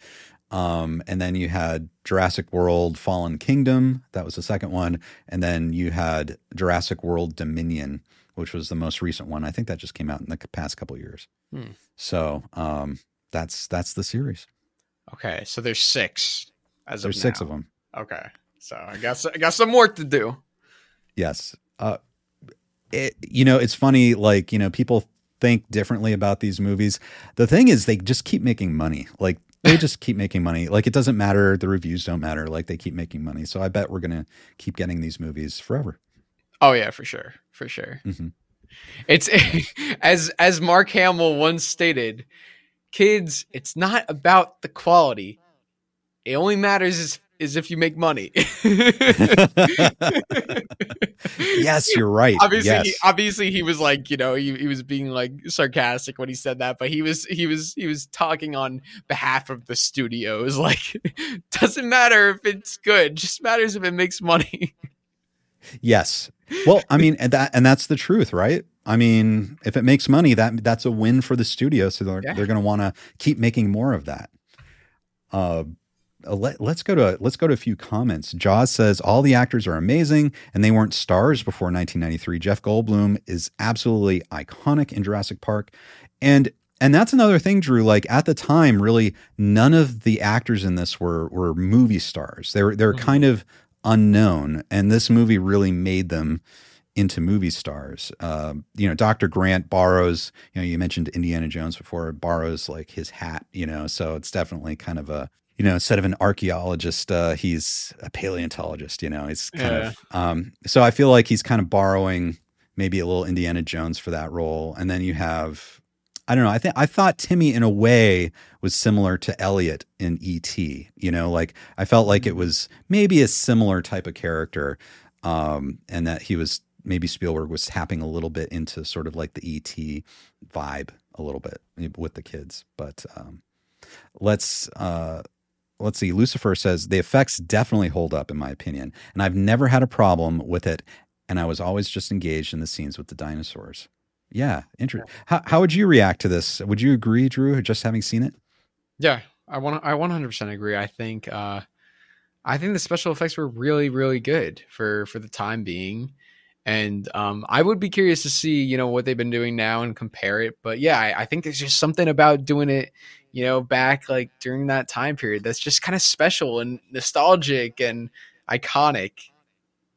um, and then you had Jurassic World Fallen Kingdom. That was the second one, and then you had Jurassic World Dominion, which was the most recent one. I think that just came out in the past couple of years. Hmm. So um, that's that's the series. Okay, so there's six. As There's of six of them. Okay, so I got I got some work to do. Yes. Uh, it, you know, it's funny. Like, you know, people think differently about these movies. The thing is, they just keep making money. Like, they just keep making money. Like, it doesn't matter. The reviews don't matter. Like, they keep making money. So I bet we're going to keep getting these movies forever. Oh yeah, for sure, for sure. Mhm. It's as as Mark Hamill once stated, kids, it's not about the quality. It only matters is is if you make money. yes, you're right. obviously, yes. he, obviously he was like, you know, he, he was being like sarcastic when he said that, but he was he was he was talking on behalf of the studios. Like, doesn't matter if it's good, just matters if it makes money. Yes. Well, I mean, and that and that's the truth, right? I mean, if it makes money, that that's a win for the studio. So they're Yeah. they're going to want to keep making more of that. Uh, let, let's go to let's go to a few comments. Jaws says all the actors are amazing, and they weren't stars before 1993. Jeff Goldblum is absolutely iconic in Jurassic Park, and and that's another thing, Drew. Like at the time, really, none of the actors in this were were movie stars. They were they're kind of unknown, and this movie really made them into movie stars. Uh, you know, Dr. Grant borrows, you know, you mentioned Indiana Jones before, borrows like his hat, you know, so it's definitely kind of a, you know, instead of an archaeologist, uh, he's a paleontologist, you know, he's kind Yeah. of, um, so I feel like he's kind of borrowing maybe a little Indiana Jones for that role. And then you have, I don't know. I think I thought Timmy in a way was similar to Elliot in E.T. You know, like I felt like it was maybe a similar type of character, um, and that he was maybe Spielberg was tapping a little bit into sort of like the E.T. vibe a little bit with the kids. But um, let's uh, let's see. Lucifer says the effects definitely hold up in my opinion, and I've never had a problem with it. And I was always just engaged in the scenes with the dinosaurs. Yeah, interesting. How, how would you react to this? Would you agree, Drew, just having seen it? Yeah, I want I 100% agree. I think uh I think the special effects were really really good for for the time being. And um I would be curious to see, you know, what they've been doing now and compare it. But yeah, I, I think there's just something about doing it, you know, back like during that time period that's just kind of special and nostalgic and iconic,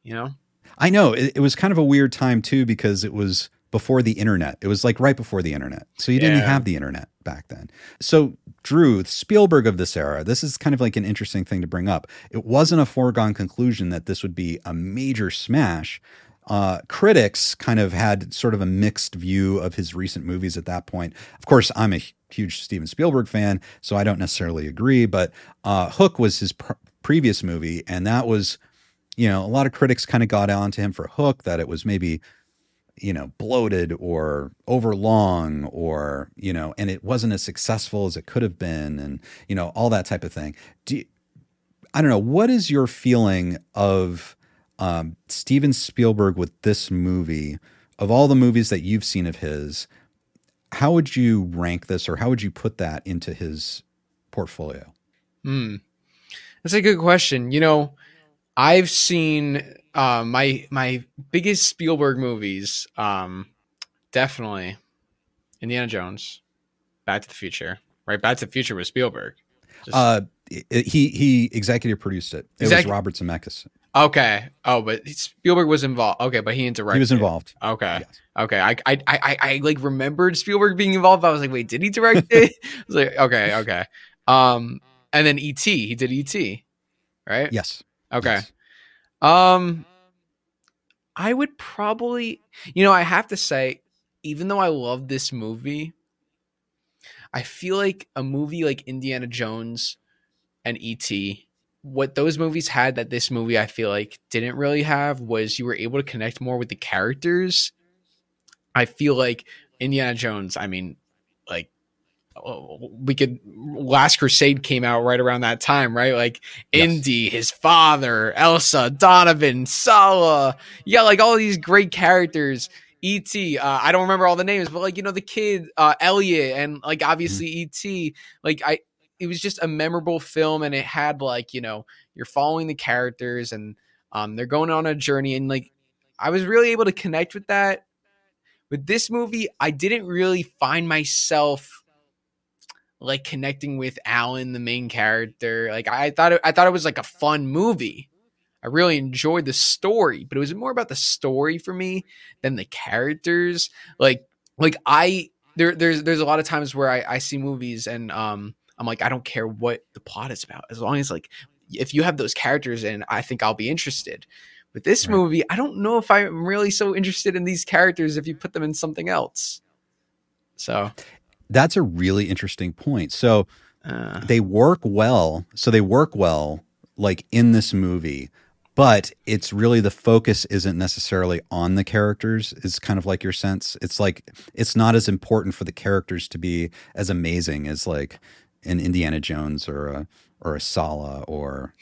you know? I know it, it was kind of a weird time too because it was before the internet. It was like right before the internet. So you didn't have the internet back then. So Drew, Spielberg of this era, this is kind of like an interesting thing to bring up. It wasn't a foregone conclusion that this would be a major smash. Uh, critics kind of had sort of a mixed view of his recent movies at that point. Of course, I'm a huge Steven Spielberg fan, so I don't necessarily agree. But uh, Hook was his pr- previous movie, and that was, you know, a lot of critics kind of got on to him for Hook that it was maybe you know bloated or overlong or you know and it wasn't as successful as it could have been and you know all that type of thing do you, i don't know what is your feeling of um, steven spielberg with this movie of all the movies that you've seen of his how would you rank this or how would you put that into his portfolio Hmm. That's a good question. You know, I've seen uh, my my biggest Spielberg movies. Um, definitely Indiana Jones, Back to the Future. Right, Back to the Future was Spielberg. Just- uh, he he executive produced it it Exec- was robert zemeckis okay. Oh, but Spielberg was involved. Okay, but he didn't direct. he was involved Okay. Yes. Okay. I, I I I I like remembered Spielberg being involved. I was like, wait, did he direct it? I was like, okay, okay. Um, and then E.T. He did E.T. Right. yes Okay. Yes. Um, I would probably, you know, I have to say, even though I love this movie, I feel like a movie like Indiana Jones and E.T., what those movies had that this movie I feel like didn't really have was you were able to connect more with the characters. I feel like Indiana Jones, I mean, we could Last Crusade came out right around that time, right? Like Yes. Indy, his father, Elsa, Donovan, Sallah. Yeah, like all these great characters. E.T. Uh, I don't remember all the names, but like you know the kid uh, Elliot and like obviously E.T. Like I, it was just a memorable film, and it had like you know you're following the characters and um they're going on a journey, and like I was really able to connect with that. With this movie, I didn't really find myself like connecting with Alan, the main character. Like I thought, it, I thought it was like a fun movie. I really enjoyed the story, but it was more about the story for me than the characters. Like, like I there, there's there's a lot of times where I, I see movies and um I'm like I don't care what the plot is about as long as like if you have those characters in, I think I'll be interested. With this Right. movie, I don't know if I'm really so interested in these characters if you put them in something else. So, that's a really interesting point. So uh, they work well so they work well like in this movie but it's really the focus isn't necessarily on the characters It's kind of like your sense. It's like it's not as important for the characters to be as amazing as like an indiana jones or a or a sallah or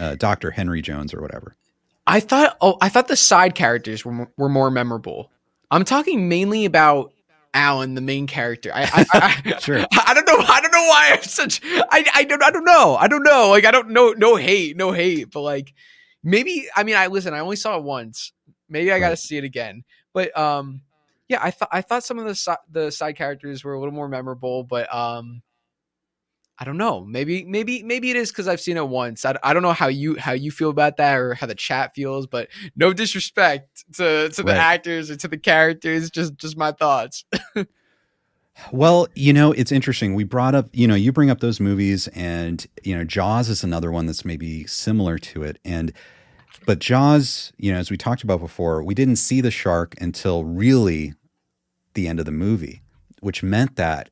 uh, dr henry jones or whatever. I thought oh I thought the side characters were were more memorable. I'm talking mainly about Alan, the main character. I I, I, Sure. I don't know. I don't know why I'm such. I I don't I don't know. I don't know. Like I don't know. No hate. No hate. But like maybe I mean I listen. I only saw it once. Maybe I got to see it again. But um yeah I thought I thought some of the si- the side characters were a little more memorable. But um I don't know. Maybe maybe maybe it is because I've seen it once. I, I don't know how you how you feel about that or how the chat feels, but no disrespect to to the actors or to the characters. Just just my thoughts. Well, you know, it's interesting. We brought up, you know, you bring up those movies, and you know, Jaws is another one that's maybe similar to it. And but Jaws, you know, as we talked about before, we didn't see the shark until really the end of the movie, which meant that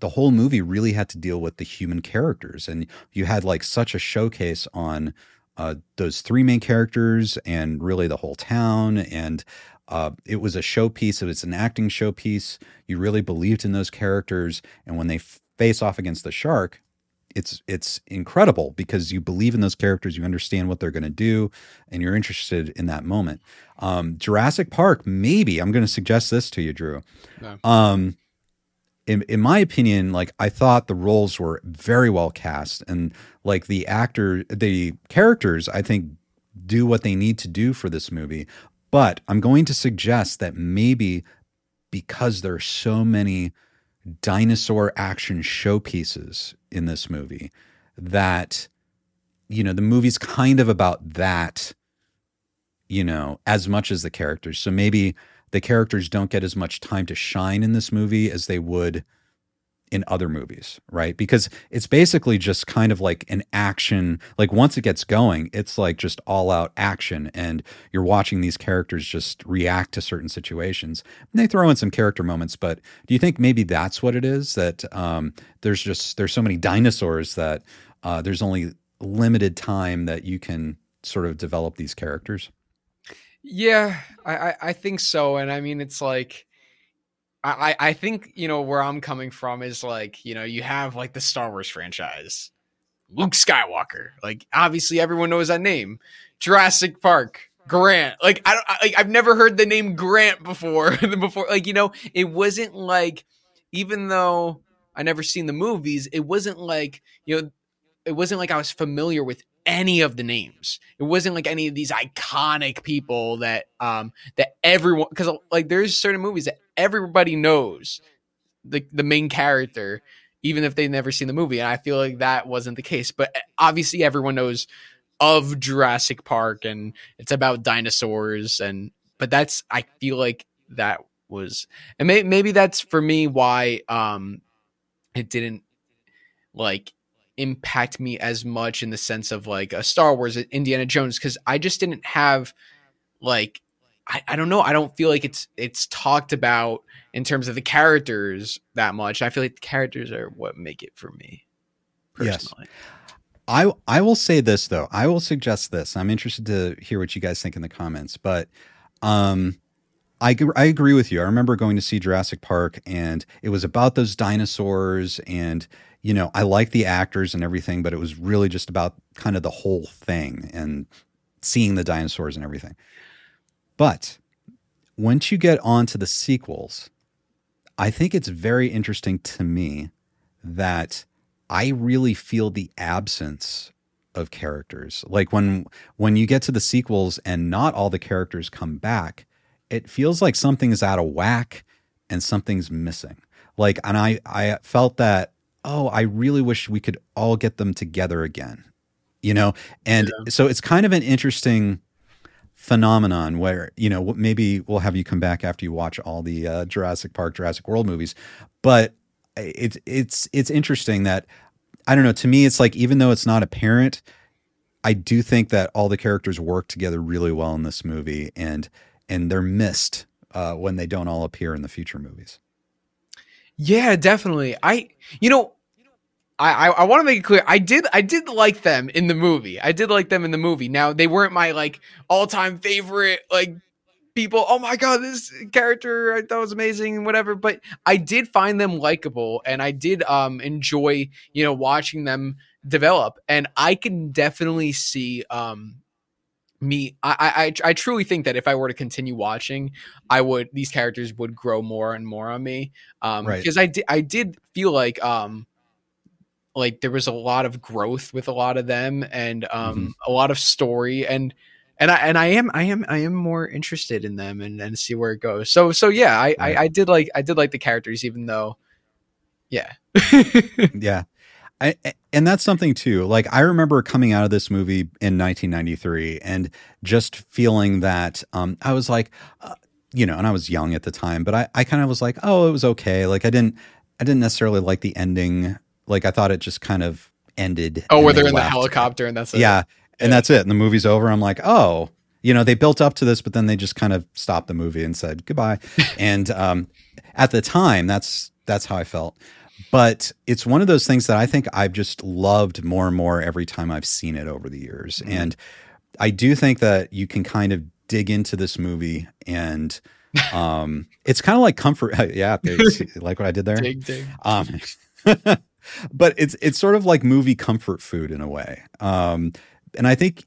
the whole movie really had to deal with the human characters, and you had like such a showcase on uh, those three main characters and really the whole town and uh, it was a showpiece. It was an acting showpiece. You really believed in those characters, and when they face off against the shark, it's it's incredible because you believe in those characters. You understand what they're going to do, and you're interested in that moment. Um, Jurassic Park, maybe I'm going to suggest this to you, Drew. No. Um, in, in my opinion, like I thought the roles were very well cast, and like the actor, the characters, I think do what they need to do for this movie. But I'm going to suggest that maybe because there are so many dinosaur action showpieces in this movie, that you know the movie's kind of about that, you know, as much as the characters. So maybe the characters don't get as much time to shine in this movie as they would in other movies, right? Because it's basically just kind of like an action, like once it gets going, it's like just all out action and you're watching these characters just react to certain situations. And they throw in some character moments, but do you think maybe that's what it is that um there's just there's so many dinosaurs that uh there's only limited time that you can sort of develop these characters? Yeah, I, I, think so. And I mean, it's like, I, I think, you know, where I'm coming from is like, you know, you have like the Star Wars franchise, Luke Skywalker. Like, obviously, everyone knows that name. Jurassic Park, Grant. Like, I I, like, I've never heard the name Grant before. before, like, you know, it wasn't like, even though I never seen the movies, it wasn't like, you know, it wasn't like I was familiar with any of the names. It wasn't like any of these iconic people that um that everyone because like there's certain movies that everybody knows the the main character even if they've never seen the movie and I feel like that wasn't the case. But eh, obviously everyone knows of Jurassic Park and it's about dinosaurs and but that's I feel like that was and may, maybe that's for me why um it didn't like impact me as much in the sense of like a Star Wars, Indiana Jones, because I just didn't have like I, I don't know. I don't feel like it's it's talked about in terms of the characters that much. I feel like the characters are what make it for me. Yes. Personally. I I will say this though. I will suggest this. I'm interested to hear what you guys think in the comments, but um I I agree with you. I remember going to see Jurassic Park and it was about those dinosaurs and you know, I like the actors and everything, but it was really just about kind of the whole thing and seeing the dinosaurs and everything. But once you get on to the sequels, I think it's very interesting to me that I really feel the absence of characters. Like when when you get to the sequels and not all the characters come back, it feels like something's out of whack and something's missing. Like and I I felt that oh, I really wish we could all get them together again. You know? And so it's kind of an interesting phenomenon where you know maybe we'll have you come back after you watch all the uh, Jurassic Park, Jurassic World movies, but it's it's it's interesting that I don't know. To me, it's like even though it's not apparent, I do think that all the characters work together really well in this movie, and and they're missed uh, when they don't all appear in the future movies. Yeah, definitely. I you know I, I, I want to make it clear. I did I did like them in the movie. I did like them in the movie. Now they weren't my like all time favorite like people. Oh my god, this character I thought was amazing, whatever. But I did find them likable, and I did um enjoy you know watching them develop. And I can definitely see um me I, I i truly think that if i were to continue watching i would these characters would grow more and more on me um Right. because i did i did feel like um like there was a lot of growth with a lot of them and um a lot of story and and I and I am I am I am more interested in them and, and see where it goes. So so yeah, I, Right. I I did like I did like the characters even though yeah. yeah. I, and that's something too. Like I remember coming out of this movie in 1993 and just feeling that um, I was like, uh, you know, and I was young at the time, but I, I kind of was like, oh, it was okay. Like I didn't, I didn't necessarily like the ending. Like I thought it just kind of ended. Oh, where they they're in the helicopter and that's it. Yeah, and that's it. And the movie's over. I'm like, oh, you know, they built up to this, but then they just kind of stopped the movie and said goodbye. and um, at the time, that's that's how I felt. But it's one of those things that I think I've just loved more and more every time I've seen it over the years. Mm-hmm. And I do think that you can kind of dig into this movie and um it's kind of like comfort yeah like what i did there Dig dig. um, but it's it's sort of like movie comfort food in a way. Um, and I think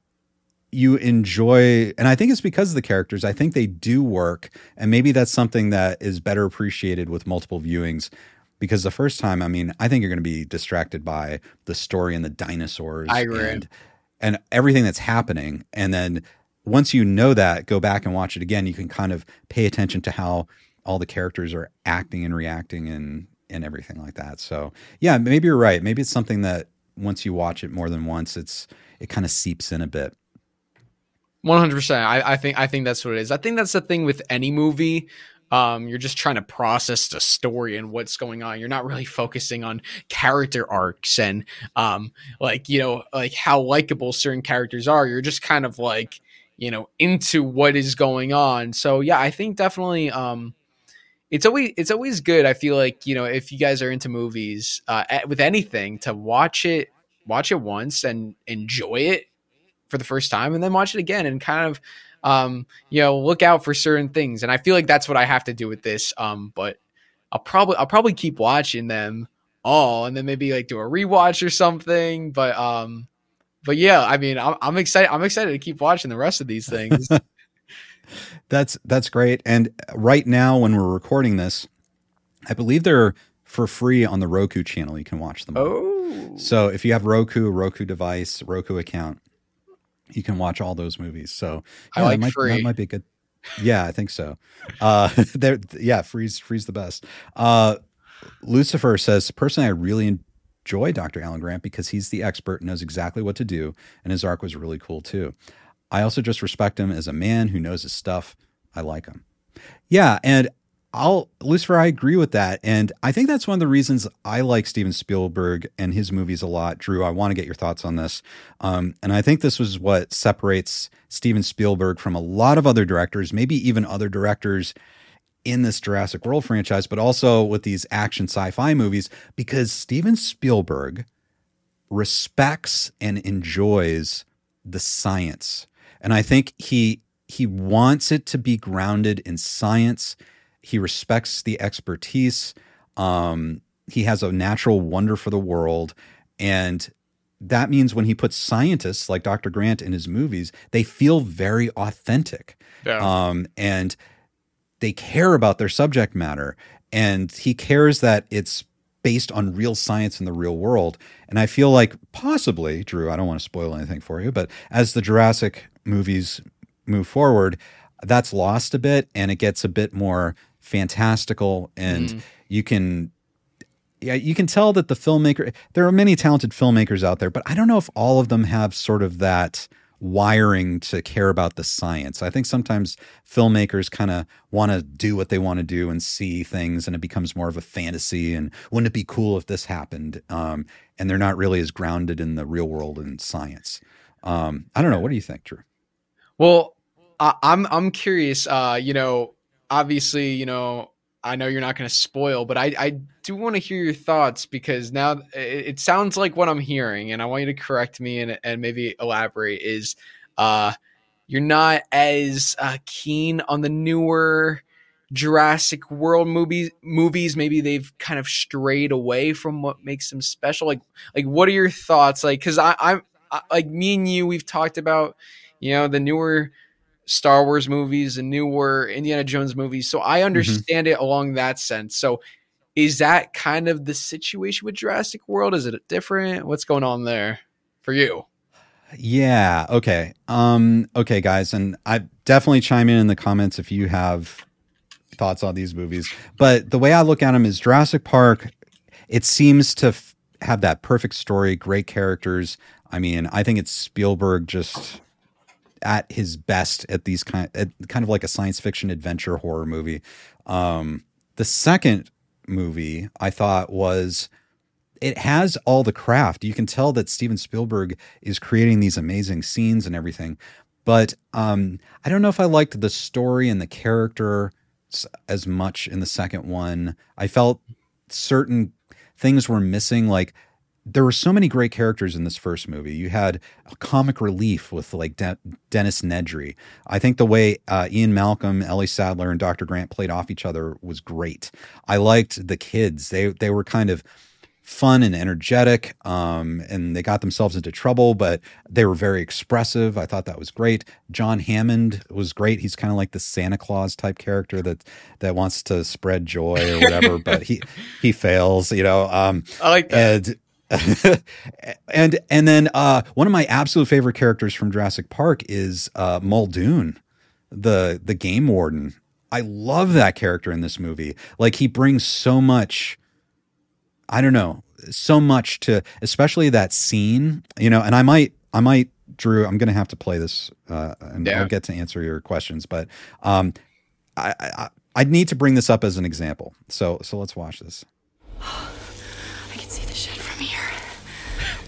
you enjoy, and I think it's because of the characters. I think they do work, and maybe that's something that is better appreciated with multiple viewings. Because the first time, I mean, I think you're going to be distracted by the story and the dinosaurs. I agree. And, and everything that's happening. And then once you know that, go back and watch it again. You can kind of pay attention to how all the characters are acting and reacting and and everything like that. So yeah, maybe you're right. Maybe it's something that once you watch it more than once, it's it kind of seeps in a bit. One hundred percent. I I think I think that's what it is. I think that's the thing with any movie. Um, you're just trying to process the story and what's going on. You're not really focusing on character arcs and um, like you know, like how likable certain characters are. You're just kind of like you know into what is going on. So yeah, I think definitely. Um, it's always it's always good. I feel like you know if you guys are into movies uh, with anything to watch it watch it once and enjoy it for the first time and then watch it again and kind of um you know look out for certain things and i feel like that's what i have to do with this um but i'll probably i'll probably keep watching them all and then maybe like do a rewatch or something but um but yeah i mean i'm, I'm excited i'm excited to keep watching the rest of these things That's that's great. And right now, when we're recording this, I believe they're for free on the Roku channel. You can watch them. oh So if you have Roku, Roku device, Roku account, you can watch all those movies. So I yeah, like that might, free. That might be good. Yeah, I think so. Uh, there, yeah, freeze, freeze the best. Uh, Lucifer says, personally, I really enjoy Dr. Alan Grant because he's the expert, knows exactly what to do, and his arc was really cool too. I also just respect him as a man who knows his stuff. I like him. Yeah, and I'll Lucifer, I agree with that. And I think that's one of the reasons I like Steven Spielberg and his movies a lot. Drew, I want to get your thoughts on this. Um, and I think this was what separates Steven Spielberg from a lot of other directors, maybe even other directors in this Jurassic World franchise, but also with these action sci-fi movies, because Steven Spielberg respects and enjoys the science. And I think he he wants it to be grounded in science. He respects the expertise. Um, he has a natural wonder for the world. And that means when he puts scientists like Dr. Grant in his movies, they feel very authentic. Yeah. Um, and they care about their subject matter. And he cares that it's based on real science in the real world. And I feel like possibly, Drew, I don't want to spoil anything for you, but as the Jurassic movies move forward, that's lost a bit and it gets a bit more fantastical and you can yeah, you can tell that the filmmaker there are many talented filmmakers out there, but I don't know if all of them have sort of that wiring to care about the science. I think sometimes filmmakers kind of want to do what they want to do and see things and it becomes more of a fantasy and wouldn't it be cool if this happened? Um, and they're not really as grounded in the real world and science. Um, I don't know. What do you think, Drew? Well, I, I'm I'm curious. Uh, you know, obviously, you know, I know you're not going to spoil, but I, I do want to hear your thoughts because now it, it, sounds like what I'm hearing, and I want you to correct me and, and maybe elaborate. Is uh, you're not as uh, keen on the newer Jurassic World movies. Movies maybe they've kind of strayed away from what makes them special. Like, like what are your thoughts? Like, because I, I'm I, like me and you, we've talked about you know the newer Star Wars movies and newer Indiana Jones movies. So I mm-hmm. understand mm-hmm. it along that sense. So is that kind of the situation with Jurassic World? Is it different? What's going on there for you? Yeah. Okay. Um, okay, guys. And I definitely chime in in the comments if you have thoughts on these movies. But the way I look at them is Jurassic Park, it seems to f- have that perfect story, great characters. I mean, I think it's Spielberg just at his best at these kind at kind of like a science fiction adventure horror movie. Um, the second movie I thought was it has all the craft. You can tell that Steven Spielberg is creating these amazing scenes and everything. But um, I don't know if I liked the story and the character as much in the second one. I felt certain things were missing, like there were so many great characters in this first movie. You had a comic relief with like De- Dennis Nedry. I think the way uh, Ian Malcolm, Ellie Sattler, and Dr. Grant played off each other was great. I liked the kids. They they were kind of fun and energetic, um, and they got themselves into trouble, but they were very expressive. I thought that was great. John Hammond was great. He's kind of like the Santa Claus type character that that wants to spread joy or whatever, but he he fails. You know, um, I like that. And, and and then uh, one of my absolute favorite characters from Jurassic Park is uh, Muldoon, the the game warden. I love that character in this movie. Like he brings so much. I don't know, so much to, especially that scene. You know, and I might, I might, Drew. I'm going to have to play this, uh, and yeah. I'll get to answer your questions. But um, I, I I need to bring this up as an example. So so let's watch this.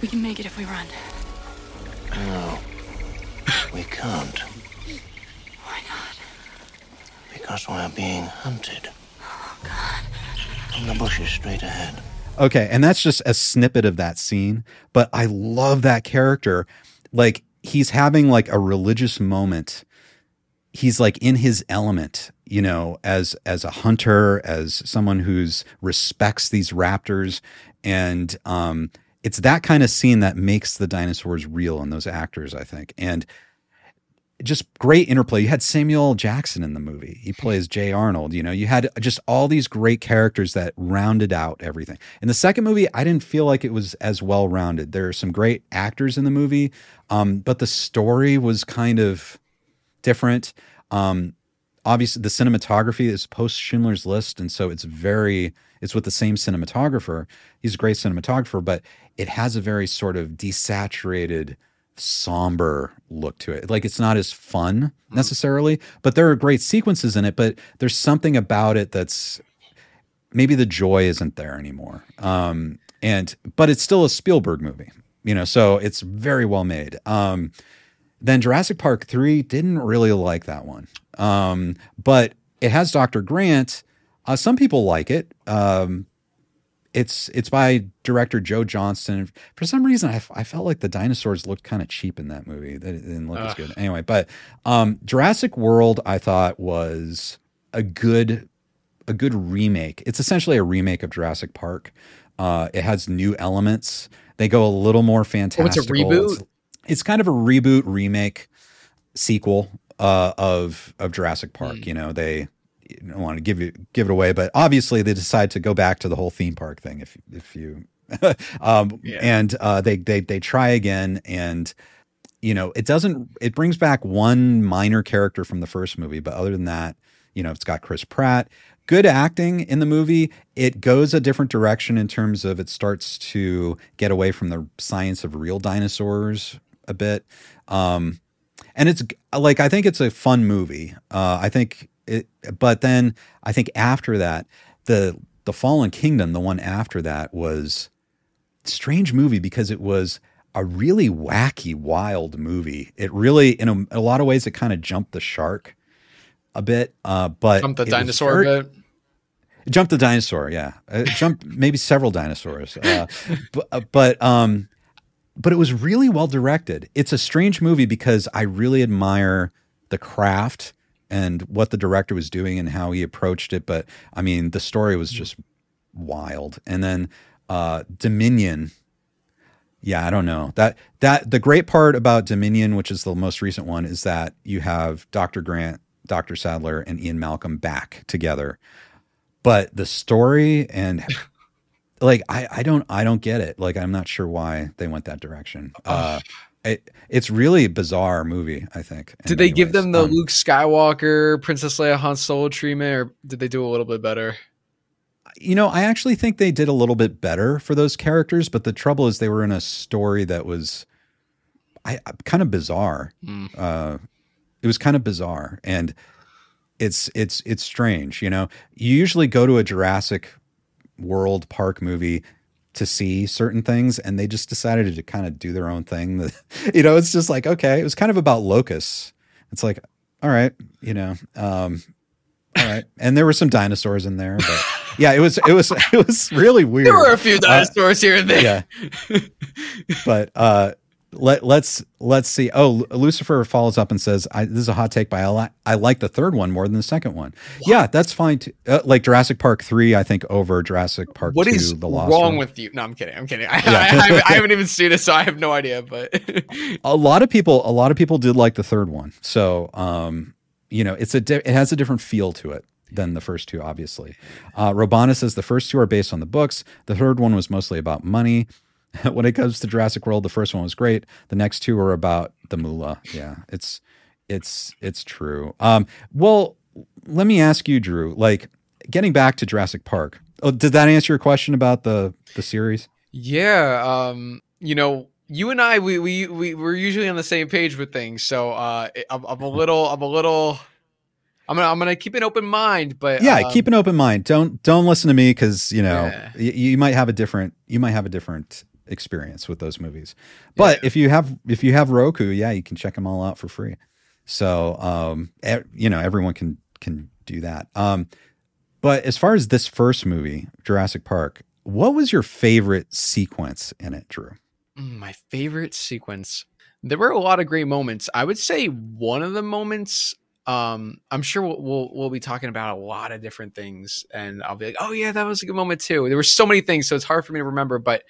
We can make it if we run. No. We can't. Why not? Because we're being hunted. Oh, God. From the bushes straight ahead. Okay, and that's just a snippet of that scene, but I love that character. Like, he's having like a religious moment. He's like in his element, you know, as as a hunter, as someone who's respects these raptors and um it's that kind of scene that makes the dinosaurs real and those actors, I think. And just great interplay. You had Samuel Jackson in the movie. He plays Jay Arnold. You know, you had just all these great characters that rounded out everything. In the second movie, I didn't feel like it was as well rounded. There are some great actors in the movie, um, but the story was kind of different. Um, obviously, the cinematography is post Schindler's List, and so it's very it's with the same cinematographer. He's a great cinematographer, but it has a very sort of desaturated, somber look to it. Like it's not as fun hmm. necessarily, but there are great sequences in it. But there's something about it that's maybe the joy isn't there anymore. Um, and but it's still a Spielberg movie, you know, so it's very well made. Um, then Jurassic Park 3 didn't really like that one. Um, but it has Dr. Grant uh, some people like it. Um, it's it's by director Joe Johnston. For some reason, I, I felt like the dinosaurs looked kind of cheap in that movie. They didn't look Ugh. as good. Anyway, but um, Jurassic World, I thought was a good a good remake. It's essentially a remake of Jurassic Park. Uh, it has new elements. They go a little more fantastic. Oh, it's a reboot. It's, it's, kind of a reboot remake sequel uh, of of Jurassic Park. Mm. You know, they don't want to give you give it away, but obviously they decide to go back to the whole theme park thing. If if you, um, yeah. and uh, they they they try again, and you know it doesn't. It brings back one minor character from the first movie, but other than that, you know, it's got Chris Pratt. Good acting in the movie. It goes a different direction in terms of it starts to get away from the science of real dinosaurs a bit. Um, and it's like I think it's a fun movie. Uh, I think it, but then I think after that, the the Fallen Kingdom, the one after that, was strange movie because it was a really wacky, wild movie. It really, in a, in a lot of ways, it kind of jumped the shark a bit. Uh, but jumped the dinosaur very, bit. Jump the dinosaur, yeah. Uh, jump maybe several dinosaurs. Uh, but, uh, but um, but it was really well directed. It's a strange movie because I really admire the craft and what the director was doing and how he approached it. But I mean, the story was just wild. And then uh, Dominion. Yeah, I don't know that that the great part about Dominion, which is the most recent one, is that you have Dr. Grant, Dr. Sattler, and Ian Malcolm back together. But the story and like I, I don't I don't get it. Like I'm not sure why they went that direction. Uh, it, it's really a bizarre movie. I think. Did they give ways. them the Um, Luke Skywalker, Princess Leia, Han Solo treatment, or did they do a little bit better? you know, I actually think they did a little bit better for those characters, but the trouble is they were in a story that was I, kind of bizarre. Hmm. Uh, it was kind of bizarre, and it's it's it's strange. You know, you usually go to a Jurassic World Park movie to see certain things, and they just decided to kind of do their own thing. you know, it's just like okay, it was kind of about locusts. It's like all right, you know. Um, all right, and there were some dinosaurs in there, but yeah, it was it was it was really weird. There were a few Uh, dinosaurs here and there. yeah. but uh let let's let's see. Oh, Lucifer follows up and says, I, "This is a hot take, but I, li- I like the third one more than the second one." Yeah, that's fine. Too. Uh, like Jurassic Park three, I think over Jurassic Park What two, is The Lost. wrong World. with you? No, I'm kidding. I'm kidding. I, Yeah. I, I haven't even seen it, so I have no idea. But a lot of people a lot of people did like the third one so um you know it's a di- it has a different feel to it than the first two obviously uh robana says the first two are based on the books the third one was mostly about money when it comes to jurassic world the first one was great the next two are about the moolah yeah it's it's it's true um well let me ask you drew like getting back to jurassic park oh, did that answer your question about the the series yeah, um, you know, you and I, we we we we're usually on the same page with things. So uh, I'm, I'm a little, I'm a little. I'm gonna, I'm gonna keep an open mind, but yeah um, keep an open mind don't don't listen to me because you know Yeah. y- you might have a different you might have a different experience with those movies but if you have if you have roku yeah you can check them all out for free so um e- you know everyone can can do that um but as far as this first movie jurassic park what was your favorite sequence in it drew Mm, My favorite sequence. There were a lot of great moments. I would say one of the moments. Um, I'm sure we'll, we'll we'll be talking about a lot of different things, and I'll be like, "Oh yeah, that was a good moment too." There were so many things, so it's hard for me to remember. But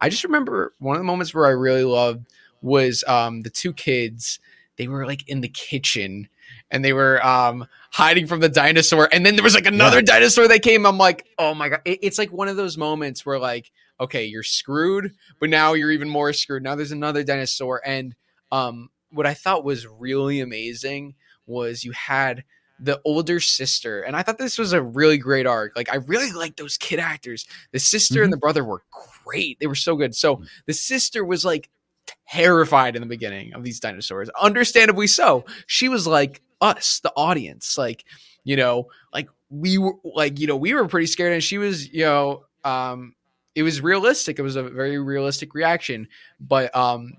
I just remember one of the moments where I really loved was um, the two kids. They were like in the kitchen, and they were um, hiding from the dinosaur, and then there was like another dinosaur that came. I'm like, "Oh my god!" It- it's like one of those moments where like okay, you're screwed, but now you're even more screwed. Now there's another dinosaur. And um, what I thought was really amazing was you had the older sister, and I thought this was a really great arc. Like I really like those kid actors. The sister and the brother were great. They were so good. So the sister was like terrified in the beginning of these dinosaurs. Understandably so. She was like us, the audience. Like, you know, like we were like, you know, we were pretty scared and she was, you know, um it was realistic. It was a very realistic reaction. But um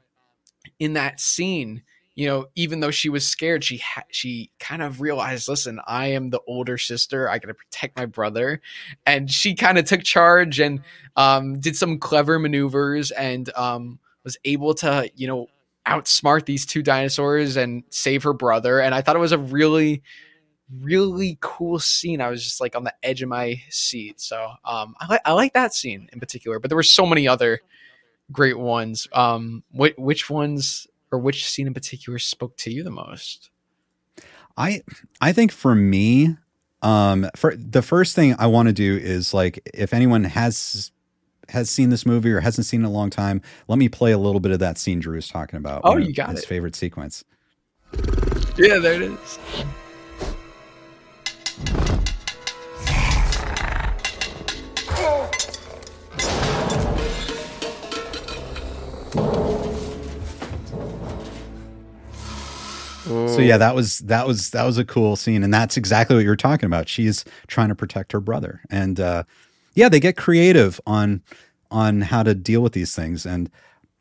in that scene, you know, even though she was scared, she ha- she kind of realized, listen, I am the older sister. I got to protect my brother, and she kind of took charge and um, did some clever maneuvers and um, was able to, you know, outsmart these two dinosaurs and save her brother. And I thought it was a really, really cool scene. I was just like on the edge of my seat. So um, I like I like that scene in particular. But there were so many other great ones. Um, which which ones or which scene in particular spoke to you the most? I I think for me, um, for the first thing I want to do is like if anyone has has seen this movie or hasn't seen it in a long time, let me play a little bit of that scene Drew was talking about. Oh, you got his it. favorite sequence. Yeah, there it is. So yeah, that was that was that was a cool scene, and that's exactly what you're talking about. She's trying to protect her brother, and uh, yeah, they get creative on on how to deal with these things. And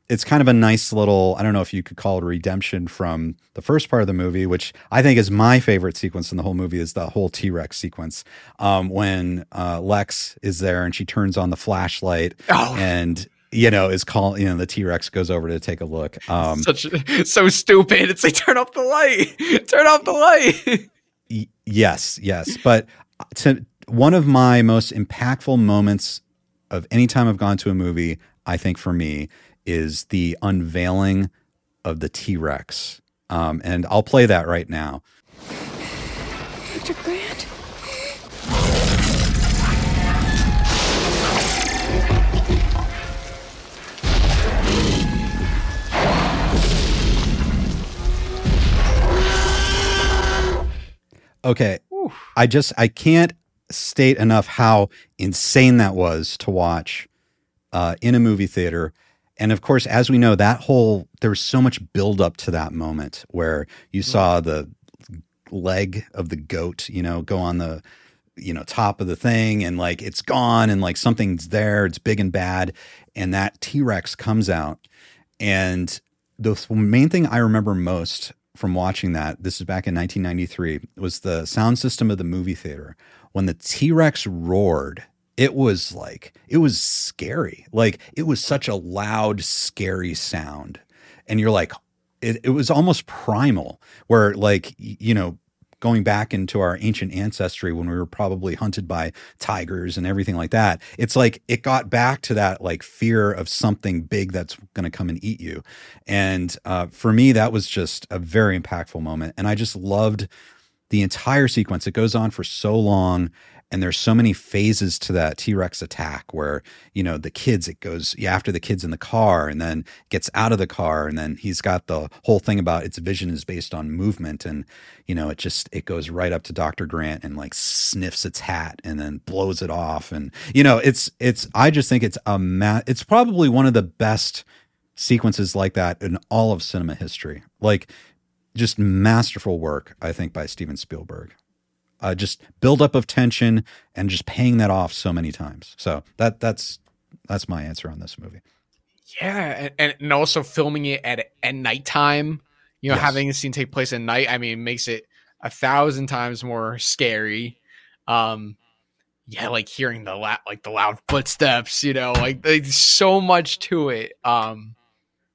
it's kind of a nice little I don't know if you could call it a redemption from the first part of the movie, which I think is my favorite sequence in the whole movie is the whole T Rex sequence um, when uh, Lex is there and she turns on the flashlight Oh. and you know is calling you know the T Rex goes over to take a look. Um, Such so stupid. It's like turn off the light. Turn off the light. Y- yes, yes. But to one of my most impactful moments of any time I've gone to a movie, I think for me, is the unveiling of the T Rex. Um, and I'll play that right now. Okay. I just I can't state enough how insane that was to watch uh, in a movie theater. And of course, as we know, that whole there was so much build up to that moment where you saw the leg of the goat, you know, go on the you know top of the thing and like it's gone and like something's there, it's big and bad, and that T Rex comes out. And the main thing I remember most from watching that, this is back in 1993, was the sound system of the movie theater. When the T Rex roared, it was like, it was scary. Like, it was such a loud, scary sound. And you're like, it, it was almost primal, where, like, you know, going back into our ancient ancestry when we were probably hunted by tigers and everything like that. It's like it got back to that like fear of something big that's going to come and eat you. And uh, for me, that was just a very impactful moment. And I just loved the entire sequence. It goes on for so long. And there's so many phases to that T Rex attack where, you know, the kids, it goes after the kids in the car and then gets out of the car. And then he's got the whole thing about its vision is based on movement. And, you know, it just, it goes right up to Dr. Grant and like sniffs its hat and then blows it off. And, you know, it's, it's, I just think it's a, ma- it's probably one of the best sequences like that in all of cinema history. Like, just masterful work, I think, by Steven Spielberg. Uh, just buildup of tension and just paying that off so many times. So that that's that's my answer on this movie. Yeah, and, and also filming it at at nighttime. You know, Yes. having a scene take place at night. I mean, makes it a thousand times more scary. Um, yeah, like hearing the la- like the loud footsteps. You know, like there's so much to it. Um,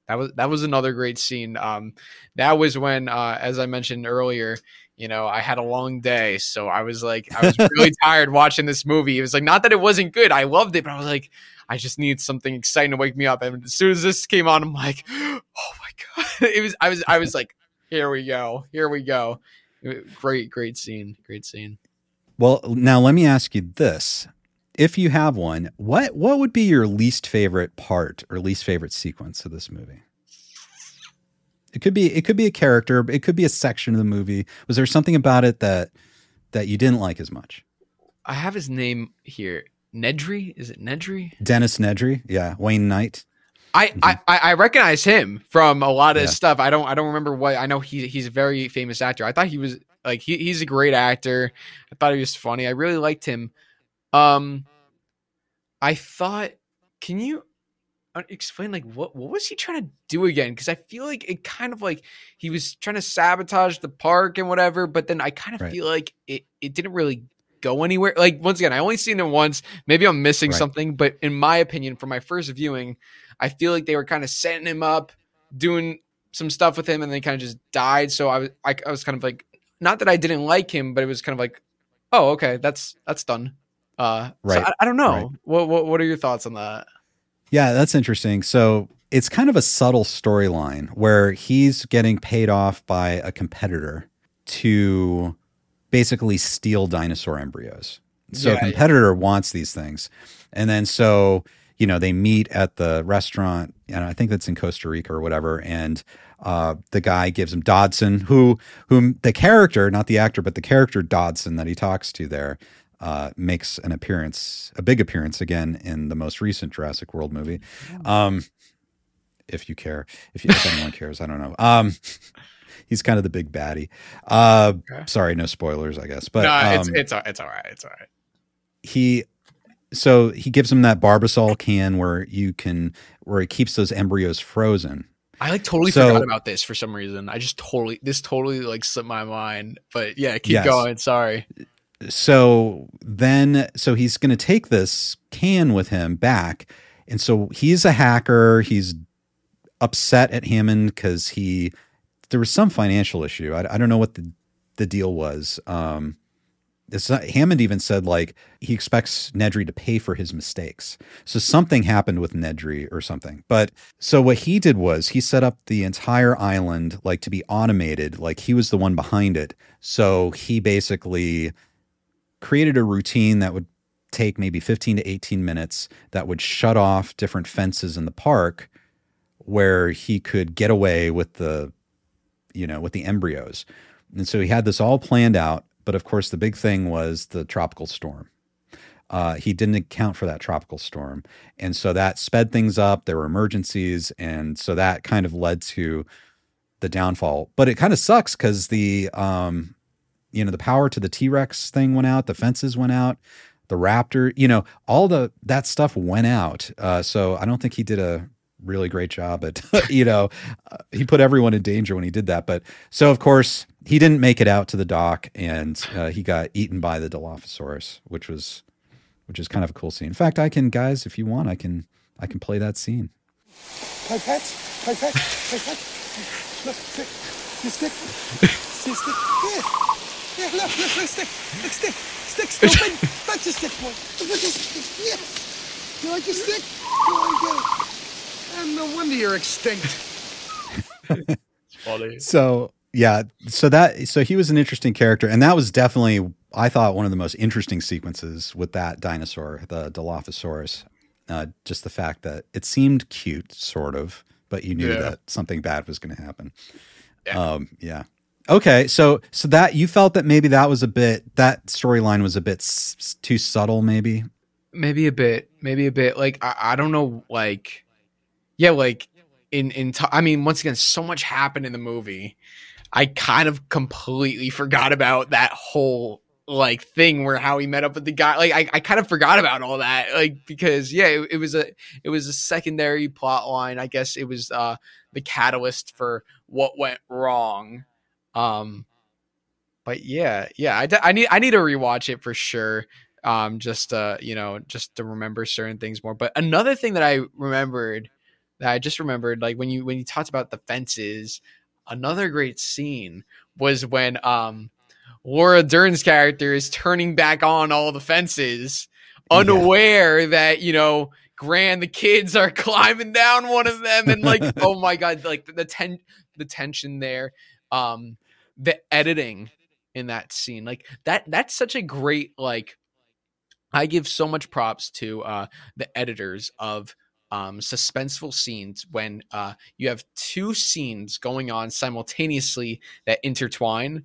that was that was another great scene. Um, that was when, uh, as I mentioned earlier, you know, I had a long day, so I was like, I was really tired watching this movie. It was like not that it wasn't good. I loved it, but I was like, I just need something exciting to wake me up. And as soon as this came on, I'm like, oh my god! It was I was I was like, here we go, here we go. Great, great scene, great scene. Well, now let me ask you this: If you have one, what what would be your least favorite part or least favorite sequence of this movie? It could be it could be a character, it could be a section of the movie. Was there something about it that that you didn't like as much? I have his name here. Nedry? Is it Nedry? Dennis Nedry, yeah, Wayne Knight. I, I I I recognize him from a lot of Yeah. stuff. I don't I don't remember what I know. He he's a very famous actor. I thought he was like he, he's a great actor. I thought he was funny. I really liked him. Um, I thought. Can you explain like what what was he trying to do again? Because I feel like it kind of like he was trying to sabotage the park and whatever. But then I kind of Right. feel like it it didn't really go anywhere. Like once again, I only seen it once. Maybe I'm missing Right. something. But in my opinion, from my first viewing, I feel like they were kind of setting him up, doing some stuff with him, and then kind of just died. So I was I, I was kind of like, not that I didn't like him, but it was kind of like, oh okay, that's that's done. Uh, so I, I don't know. Right. What, what what are your thoughts on that? Yeah, that's interesting. So it's kind of a subtle storyline where he's getting paid off by a competitor to basically steal dinosaur embryos. So Yeah, a yeah. competitor wants these things. And then so, you know, they meet at the restaurant, and I think that's in Costa Rica or whatever. And uh, the guy gives him Dodson, who whom the character, not the actor, but the character Dodson that he talks to there, uh, makes an appearance, a big appearance again in the most recent Jurassic World movie. Um, if you care, if, you, if anyone cares, I don't know. Um, he's kind of the big baddie. Uh, Okay. Sorry, no spoilers, I guess. But no, it's um, it's all- it's all right. It's all right. he so he gives him that Barbasol can where you can where it keeps those embryos frozen. I like totally So- forgot about this for some reason. I just totally this totally like slipped my mind. But yeah, keep Yes. going. Sorry. So then so he's going to take this can with him back. And so he's a hacker. He's upset at hammond because he there was some financial issue. I, I don't know what the the deal was. Um hammond even said like he expects nedry to pay for his mistakes. So something happened with nedry or something. But so what he did was he set up the entire island like to be automated. Like he was the one behind it. So he basically created a routine that would take maybe 15 to 18 minutes that would shut off different fences in the park where he could get away with the you know with the embryos. And so he had this all planned out but of course the big thing was the tropical storm. Uh, he didn't account for that tropical storm. And so that sped things up. There were emergencies. And so that kind of led to the downfall. But it kind of sucks because the um, you know the power to the t-rex thing went out the fences went out the raptor you know all the that stuff went out uh, so i don't think he did a really great job at you know uh, he put everyone in danger when he did that but so of course he didn't make it out to the dock and uh, he got eaten by the dilophosaurus which was which is kind of a cool scene in fact i can guys if you want i can i can play that scene. Look, stick. See stick. Yeah. Yeah, look, look, look, stick. Look, stick. Stick, open. That's a stick, boy. Look at this stick. Yes. You like your stick? Go on, get it. And no wonder you're extinct. Funny. so yeah so that so he was an interesting character and that was definitely i thought one of the most interesting sequences with that dinosaur the dilophosaurus uh, just the fact that it seemed cute sort of but you knew Yeah. that something bad was going to happen um yeah okay so so that you felt that maybe that was a bit that storyline was a bit s- too subtle maybe? Maybe a bit maybe a bit. Like i, I don't know like yeah like in in t- i mean once again so much happened in the movie. I kind of completely forgot about that whole like thing where how he met up with the guy. Like i, I kind of forgot about all that like because yeah it, it was a it was a secondary plot line. I guess it was uh the catalyst for what went wrong um but yeah yeah i, I need i need to rewatch it for sure. Um just uh you know just to remember certain things more. But another thing that i remembered that i just remembered like when you when you talked about the fences another great scene was when um laura dern's character is turning back on all the fences unaware that you know Grant the kids are climbing down one of them and like oh my god like the, the ten the tension there. Um the editing in that scene like that that's such a great like I give so much props to uh, the editors of um, suspenseful scenes when uh, you have two scenes going on simultaneously that intertwine.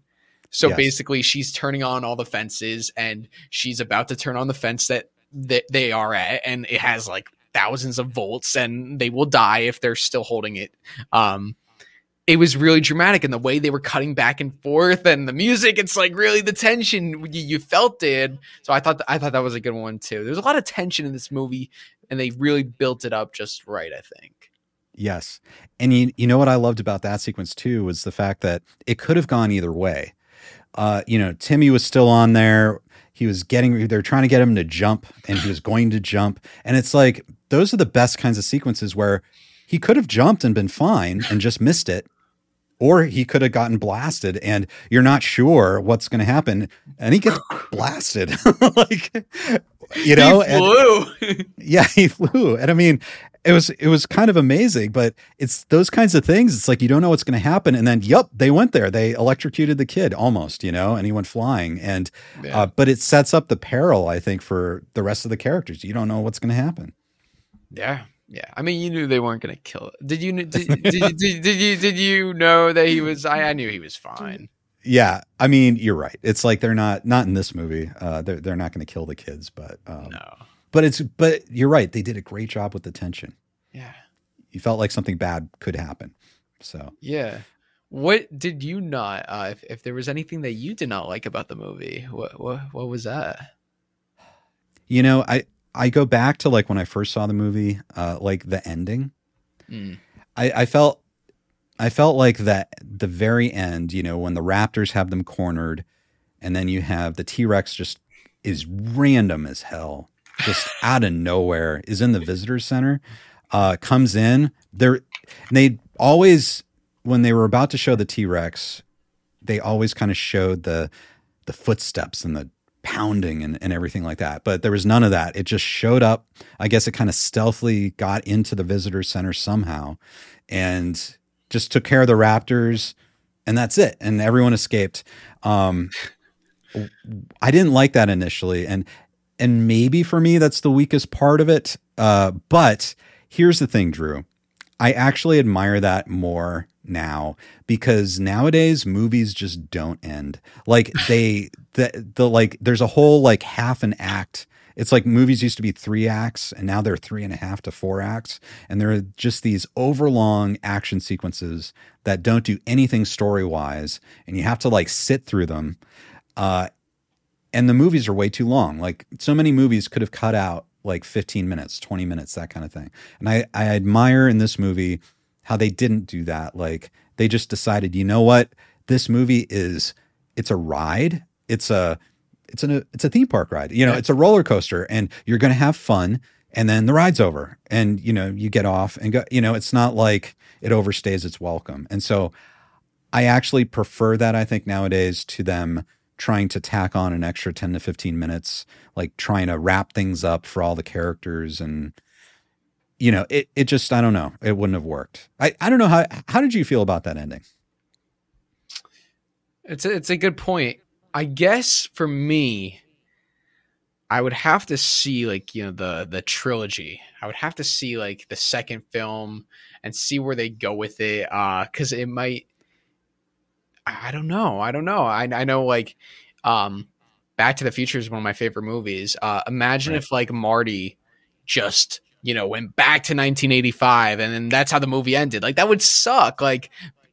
So Yes. basically, she's turning on all the fences, and she's about to turn on the fence that that they are at, and it has like thousands of volts, and they will die if they're still holding it. Um, it was really dramatic and the way they were cutting back and forth and the music it's like really the tension you, you felt it so i thought i thought that was a good one too there's a lot of tension in this movie and they really built it up just right i think Yes. And you, you know what I loved about that sequence too was the fact that it could have gone either way. Uh, you know, Timmy was still on there. He was getting, they're trying to get him to jump and he was going to jump. And it's like, those are the best kinds of sequences where he could have jumped and been fine and just missed it. Or he could have gotten blasted and you're not sure what's going to happen. And he gets blasted. like, you know, He and- flew. yeah, he flew. And I mean, it was it was kind of amazing, but it's those kinds of things. It's like you don't know what's going to happen, and then yep, they went there. They electrocuted the kid almost, you know, and he went flying. And Yeah. uh, but it sets up the peril, I think, for the rest of the characters. You don't know what's going to happen. yeah yeah i mean you knew they weren't going to kill it did you did, did, you- did, did you did you know that he was i, I knew he was fine Yeah, I mean, you're right. It's like they're not not in this movie. Uh, they're they're not going to kill the kids, but um, no but it's but you're right. They did a great job with the tension. yeah You felt like something bad could happen. So yeah what did you not uh if, if there was anything that you did not like about the movie what what, what was that You know, I I go back to like when I first saw the movie, uh, like the ending. Mm. I, I felt I felt like that the very end, you know, when the Raptors have them cornered, and then you have the T Rex just is random as hell, just out of nowhere, is in the visitor center, uh, comes in. They're they always when they were about to show the T Rex, they always kind of showed the the footsteps and the pounding and, and everything like that. But there was none of that. It just showed up. I guess it kind of stealthily got into the visitor center somehow and just took care of the Raptors, and that's it. And everyone escaped. Um, I didn't like that initially, and and maybe for me that's the weakest part of it. Uh, but here's the thing, Drew. I actually admire that more now because nowadays movies just don't end. Like they the the like there's a whole like half an act. It's like movies used to be three acts and now they're three and a half to four acts. And there are just these overlong action sequences that don't do anything story wise. And you have to like sit through them. Uh, and the movies are way too long. Like so many movies could have cut out like 15 minutes, 20 minutes, that kind of thing. And I, I admire in this movie how they didn't do that. Like they just decided, you know what? This movie is it's a ride. It's a it's an it's a theme park ride. You know, it's a roller coaster and you're going to have fun and then the ride's over and you know, you get off and go, you know, it's not like it overstays its welcome. And so I actually prefer that I think nowadays to them trying to tack on an extra 10 to 15 minutes, like trying to wrap things up for all the characters and you know, it it just I don't know, it wouldn't have worked. I I don't know how how did you feel about that ending? It's a, it's a good point. I guess for me, I would have to see like you know the the trilogy. I would have to see like the second film and see where they go with it. Uh, because it might. I, I don't know. I don't know. I I know like, um, Back to the Future is one of my favorite movies. Uh, imagine Right. if like Marty just you know went back to 1985 and then that's how the movie ended. Like that would suck. Like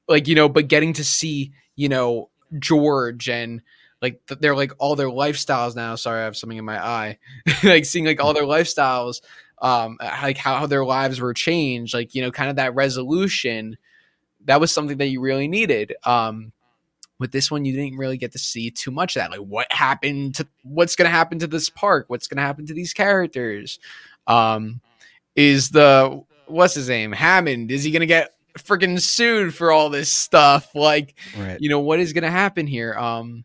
like you know, but getting to see you know George and like they're like all their lifestyles now. Sorry, I have something in my eye. like seeing like all their lifestyles, um, like how, their lives were changed. Like you know, kind of that resolution. That was something that you really needed. Um, with this one, you didn't really get to see too much of that. Like what happened to what's going to happen to this park? What's going to happen to these characters? Um, is the what's his name Hammond? Is he to get freaking sued for all this stuff? Like, Right. you know what is to happen here? Um,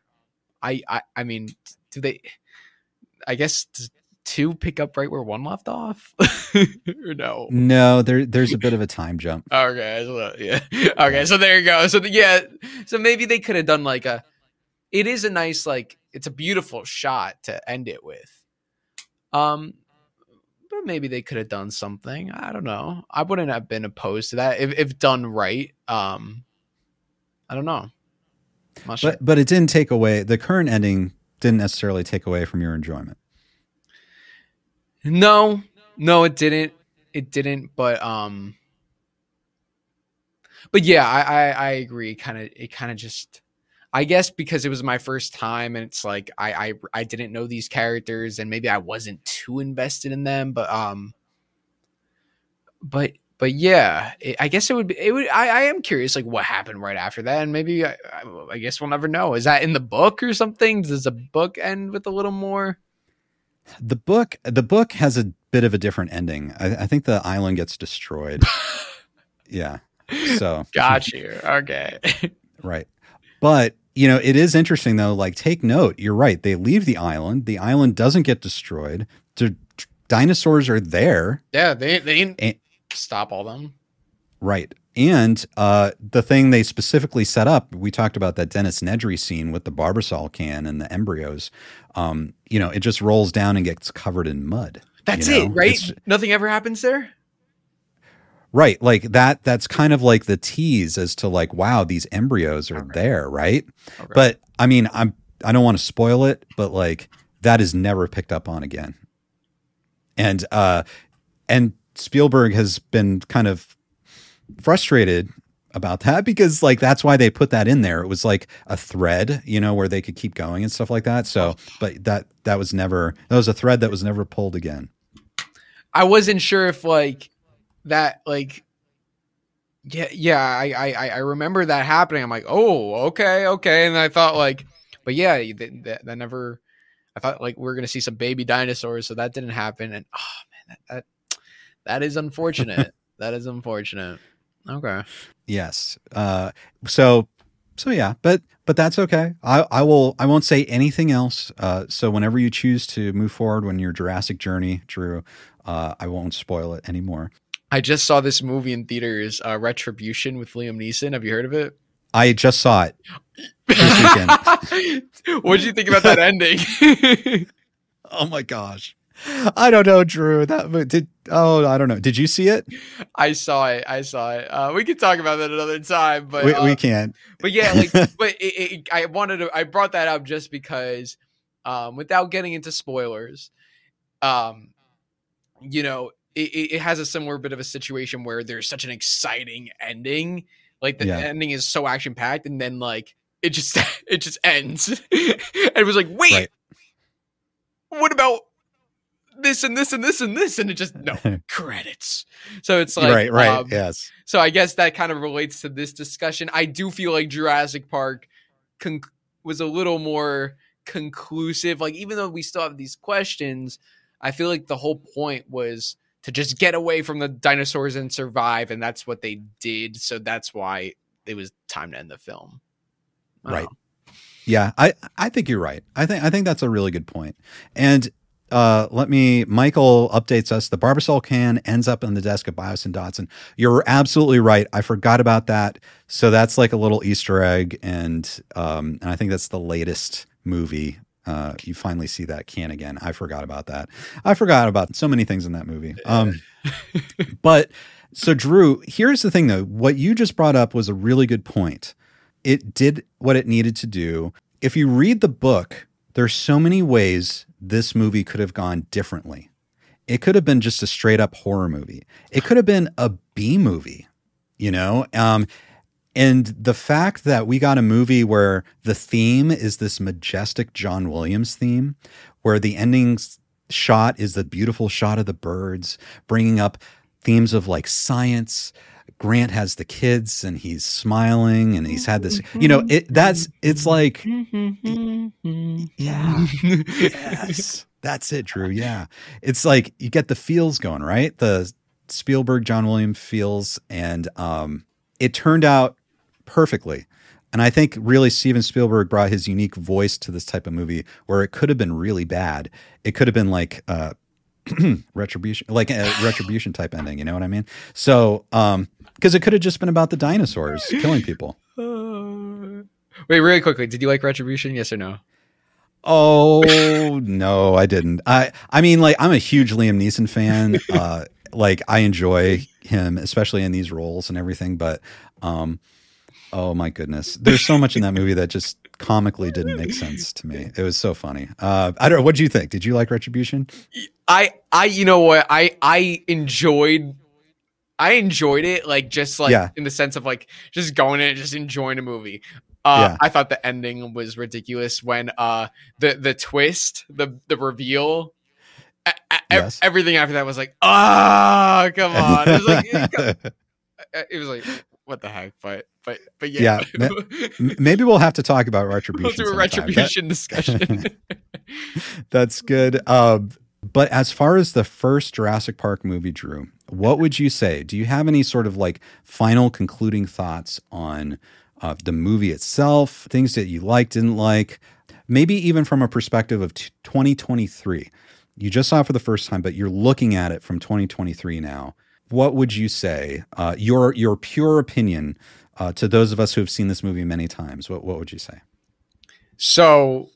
I, I, I mean, do they? I guess two pick up right where one left off, or no? No, there there's a bit of a time jump. Okay, so, yeah. Okay, so there you go. So the, yeah, so maybe they could have done like a. It is a nice like it's a beautiful shot to end it with. Um, maybe they could have done something. I don't know. I wouldn't have been opposed to that if if done right. Um, I don't know. Sure. But but it didn't take away the current ending didn't necessarily take away from your enjoyment. No, no, it didn't. It didn't. But um, but yeah, I I, I agree. Kind of, it kind of just. I guess because it was my first time, and it's like I, I I didn't know these characters, and maybe I wasn't too invested in them. But um, but but yeah, it, I guess it would be. It would. I, I am curious, like what happened right after that, and maybe I, I, I guess we'll never know. Is that in the book or something? Does the book end with a little more? The book the book has a bit of a different ending. I, I think the island gets destroyed. yeah. So Got you. Okay. Right. But, you know, it is interesting though, like take note, you're right. They leave the island. The island doesn't get destroyed. The dinosaurs are there. Yeah, they they didn't And- stop all them. Right. And uh, the thing they specifically set up, we talked about that Dennis Nedry scene with the Barbasol can and the embryos. Um, you know, it just rolls down and gets covered in mud. That's you it, right? It's- Nothing ever happens there. Right. Like that that's kind of like the tease as to like, wow, these embryos are there, right? But I mean, I'm I don't want to spoil it, but like that is never picked up on again. And uh and Spielberg has been kind of frustrated about that because like that's why they put that in there. It was like a thread, you know, where they could keep going and stuff like that. So, but that that was never that was a thread that was never pulled again. I wasn't sure if like that like yeah yeah I I I remember that happening. I'm like oh okay okay, and I thought like but yeah that, that, that never. I thought like we are gonna see some baby dinosaurs, so that didn't happen. And oh man, that that, that is unfortunate. that is unfortunate. Okay. Yes. Uh, so so yeah, but but that's okay. I, I will I won't say anything else. Uh, so whenever you choose to move forward when your Jurassic journey, Drew, uh, I won't spoil it anymore. I just saw this movie in theaters, uh, Retribution with Liam Neeson. Have you heard of it? I just saw it what did you think about that ending? oh my gosh. I don't know, Drew. That did. Oh, I don't know. Did you see it? I saw it. I saw it. Uh, we could talk about that another time, but we, uh, we can't. But yeah, like, but it, it, I wanted to. I brought that up just because, um, without getting into spoilers, um, you know, it, it has a similar bit of a situation where there's such an exciting ending. Like the yeah. ending is so action packed, and then like it just it just ends. and it was like, wait, right. what about this and this and this and this and it just no credits so it's like right right um, yes so i guess that kind of relates to this discussion i do feel like jurassic park con- was a little more conclusive like even though we still have these questions i feel like the whole point was to just get away from the dinosaurs and survive and that's what they did so that's why it was time to end the film right yeah i i think you're right i think i think that's a really good point. and uh, let me. Michael updates us. The Barbasol can ends up on the desk of Biosyn Dodson. You're absolutely right. I forgot about that. So that's like a little Easter egg, and um, and I think that's the latest movie. Uh, you finally see that can again. I forgot about that. I forgot about so many things in that movie. Um, but so Drew, here's the thing though. What you just brought up was a really good point. It did what it needed to do. If you read the book, there's so many ways this movie could have gone differently. It could have been just a straight up horror movie. It could have been a B movie, you know? Um, and the fact that we got a movie where the theme is this majestic John Williams theme, where the ending shot is the beautiful shot of the birds, bringing up themes of like science, Grant has the kids and he's smiling and he's had this, you know, it that's it's like mm-hmm. Mm-hmm. yeah. Mm-hmm. yes. That's it, Drew. Yeah. It's like you get the feels going, right? The Spielberg John Williams feels and um it turned out perfectly. And I think really Steven Spielberg brought his unique voice to this type of movie where it could have been really bad. It could have been like uh retribution like a retribution type ending you know what i mean? So um because it could have just been about the dinosaurs killing people. Wait really quickly did you like retribution? Yes or no? Oh no i didn't. I i mean like i'm a huge liam neeson fan. Uh like i enjoy him especially in these roles and everything but um oh my goodness there's so much in that movie that just comically didn't make sense to me. It was so funny. Uh, I don't know. What do you think? Did you like Retribution? I, I, you know what? I, I enjoyed, I enjoyed it. Like just like yeah. in the sense of like just going in and just enjoying a movie. Uh, yeah. I thought the ending was ridiculous when uh the the twist, the the reveal, a, a, yes. everything after that was like, ah, oh, come on. It was like, it was like, what the heck? But but but yeah. yeah maybe we'll have to talk about retribution. We'll do a retribution that, discussion. that's good. Um, but as far as the first Jurassic Park movie, Drew, what would you say? Do you have any sort of like final concluding thoughts on uh, the movie itself, things that you liked, didn't like, maybe even from a perspective of t- 2023? You just saw it for the first time, but you're looking at it from 2023 now. What would you say? Uh, your your pure opinion uh, to those of us who have seen this movie many times, what, what would you say? So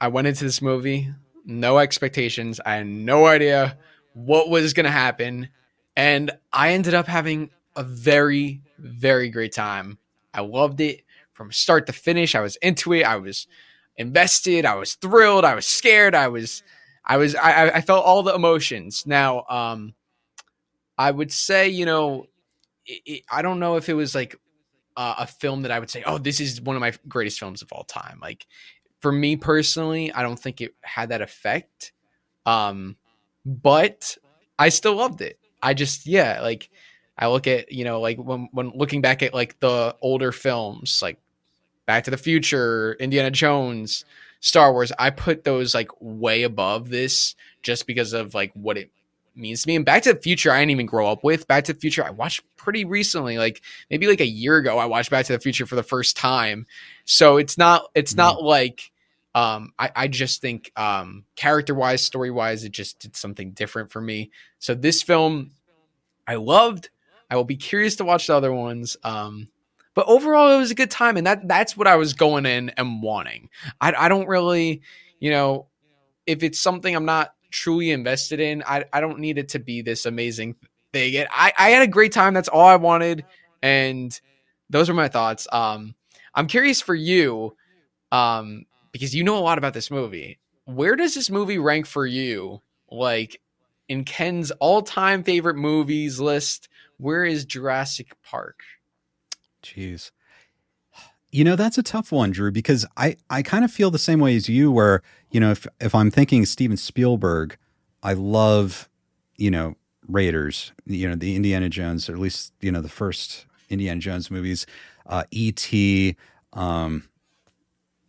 I went into this movie, no expectations. I had no idea what was going to happen. And I ended up having a very, very great time. I loved it from start to finish. I was into it. I was invested. I was thrilled. I was scared. I was, I was, I, I felt all the emotions. Now, um, I would say, you know, it, it, I don't know if it was like uh, a film that I would say, oh, this is one of my greatest films of all time. Like for me personally, I don't think it had that effect. Um, but I still loved it. I just yeah, like I look at you know like when when looking back at like the older films like Back to the Future, Indiana Jones, Star Wars, I put those like way above this just because of like what it means to me. And Back to the Future, I didn't even grow up with. Back to the Future, I watched pretty recently, like maybe like a year ago. I watched Back to the Future for the first time, so it's not it's mm-hmm. not like um, I, I just think um, character wise, story wise, it just did something different for me. So this film, I loved. I will be curious to watch the other ones. Um, but overall, it was a good time, and that that's what I was going in and wanting. I, I don't really, you know, if it's something I'm not truly invested in, I, I don't need it to be this amazing thing. I, I had a great time. That's all I wanted, and those are my thoughts. Um, I'm curious for you, um, because you know a lot about this movie. Where does this movie rank for you? Like in Ken's all-time favorite movies list, where is Jurassic Park? Jeez. You know, that's a tough one, Drew, because I, I kind of feel the same way as you, where, you know, if, if I'm thinking Steven Spielberg, I love, you know, Raiders, you know, the Indiana Jones, or at least, you know, the first Indiana Jones movies, uh, E.T., um,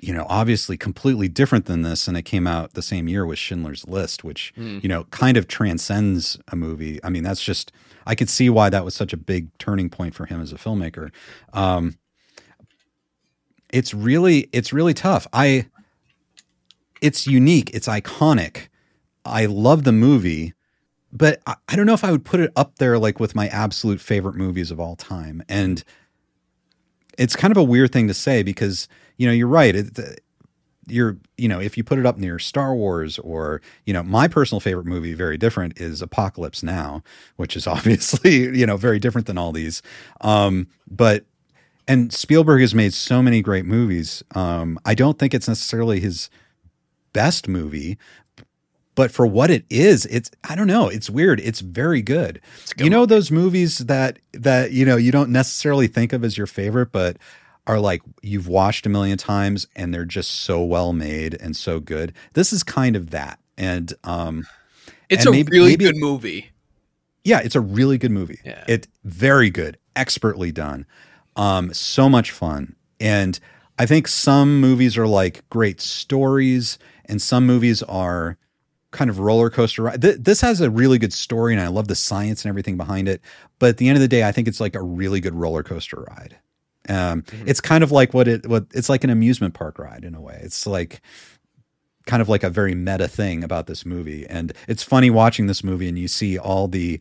you know, obviously completely different than this. And it came out the same year with Schindler's List, which, mm. you know, kind of transcends a movie. I mean, that's just, I could see why that was such a big turning point for him as a filmmaker. Um, it's really, it's really tough. I, it's unique. It's iconic. I love the movie, but I, I don't know if I would put it up there like with my absolute favorite movies of all time. And it's kind of a weird thing to say because, you know, you're right. It, you're you know if you put it up near Star Wars or you know my personal favorite movie very different is Apocalypse Now which is obviously you know very different than all these um, but and Spielberg has made so many great movies um, I don't think it's necessarily his best movie but for what it is it's I don't know it's weird it's very good you know those movies that that you know you don't necessarily think of as your favorite but are like you've watched a million times and they're just so well made and so good. This is kind of that. And um it's and a maybe, really maybe, good movie. Yeah, it's a really good movie. Yeah. It very good, expertly done. Um so much fun. And I think some movies are like great stories and some movies are kind of roller coaster ride. Th- this has a really good story and I love the science and everything behind it. But at the end of the day, I think it's like a really good roller coaster ride. Um, mm-hmm. It's kind of like what it what it's like an amusement park ride in a way. It's like kind of like a very meta thing about this movie, and it's funny watching this movie and you see all the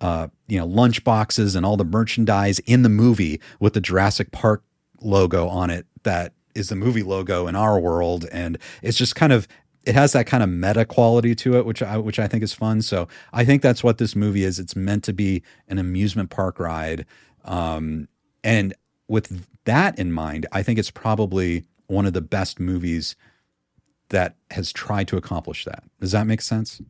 uh, you know lunch boxes and all the merchandise in the movie with the Jurassic Park logo on it that is the movie logo in our world, and it's just kind of it has that kind of meta quality to it, which I which I think is fun. So I think that's what this movie is. It's meant to be an amusement park ride, um, and with that in mind, I think it's probably one of the best movies that has tried to accomplish that. Does that make sense?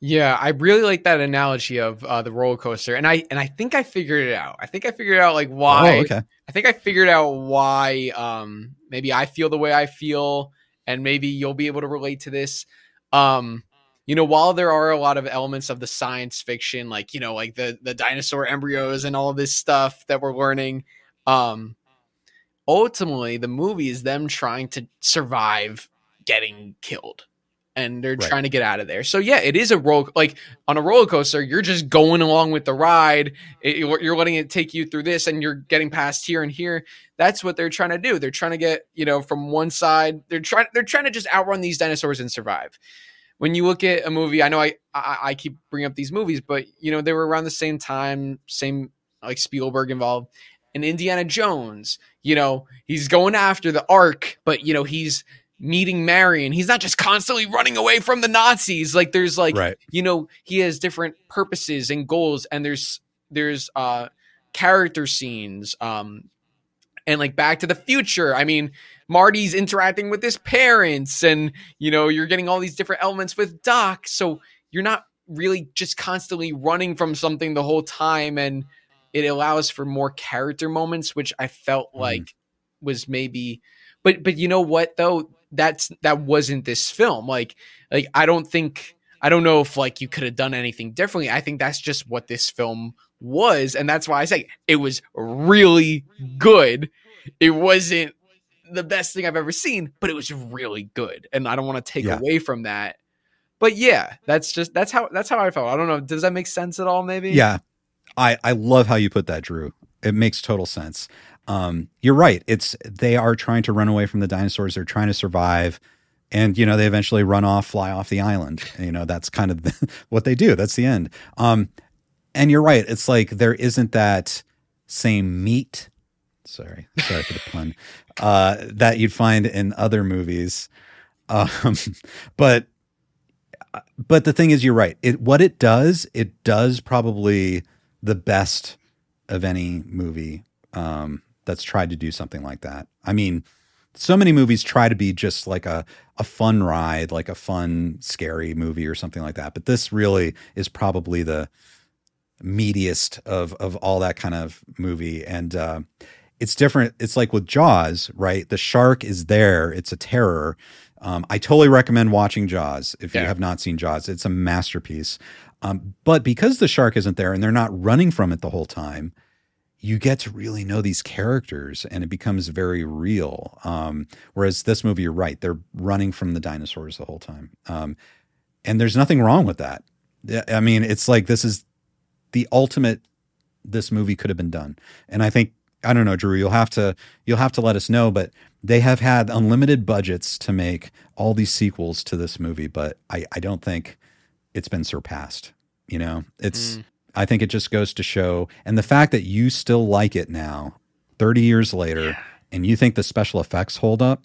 Yeah, I really like that analogy of uh, the roller coaster, and I and I think I figured it out. I think I figured out like why. Oh, okay. I think I figured out why. Um, maybe I feel the way I feel, and maybe you'll be able to relate to this. Um, you know, while there are a lot of elements of the science fiction, like you know, like the the dinosaur embryos and all this stuff that we're learning, um, ultimately, the movie is them trying to survive getting killed and they're right. trying to get out of there. So yeah, it is a roll like on a roller coaster. You're just going along with the ride. It, you're letting it take you through this, and you're getting past here and here. That's what they're trying to do. They're trying to get you know from one side. They're trying. They're trying to just outrun these dinosaurs and survive. When you look at a movie, I know I, I I keep bringing up these movies, but you know they were around the same time, same like Spielberg involved, and Indiana Jones. You know, he's going after the Ark, but you know, he's meeting Marion. He's not just constantly running away from the Nazis. Like there's like right. you know, he has different purposes and goals and there's there's uh character scenes um and like back to the future. I mean, Marty's interacting with his parents and you know, you're getting all these different elements with Doc. So you're not really just constantly running from something the whole time and it allows for more character moments, which I felt mm. like was maybe but but you know what though? That's that wasn't this film. Like like I don't think I don't know if like you could have done anything differently. I think that's just what this film was, and that's why I say it was really good. It wasn't the best thing I've ever seen, but it was really good, and I don't want to take Yeah. away from that. But yeah, that's just that's how that's how I felt. I don't know. Does that make sense at all? Maybe. Yeah. I, I love how you put that, Drew. It makes total sense. Um, you're right. It's they are trying to run away from the dinosaurs. They're trying to survive, and you know they eventually run off, fly off the island. You know that's kind of what they do. That's the end. Um, and you're right. It's like there isn't that same meat. Sorry, sorry for the pun. Uh, that you'd find in other movies. Um, but but the thing is, you're right. It what it does, it does probably the best of any movie um, that's tried to do something like that. I mean, so many movies try to be just like a a fun ride, like a fun scary movie or something like that. But this really is probably the meatiest of of all that kind of movie, and uh, it's different. It's like with Jaws, right? The shark is there; it's a terror. Um, I totally recommend watching Jaws if you have not seen Jaws. It's a masterpiece. Um, but because the shark isn't there and they're not running from it the whole time, you get to really know these characters and it becomes very real. Um, whereas this movie, you're right, they're running from the dinosaurs the whole time. Um, and there's nothing wrong with that. I mean, it's like this is the ultimate this movie could have been done. And I think I don't know, Drew, you'll have to you'll have to let us know, but they have had unlimited budgets to make all these sequels to this movie, but I, I don't think it's been surpassed. You know, it's Mm. I think it just goes to show and the fact that you still like it now, 30 years later, and you think the special effects hold up,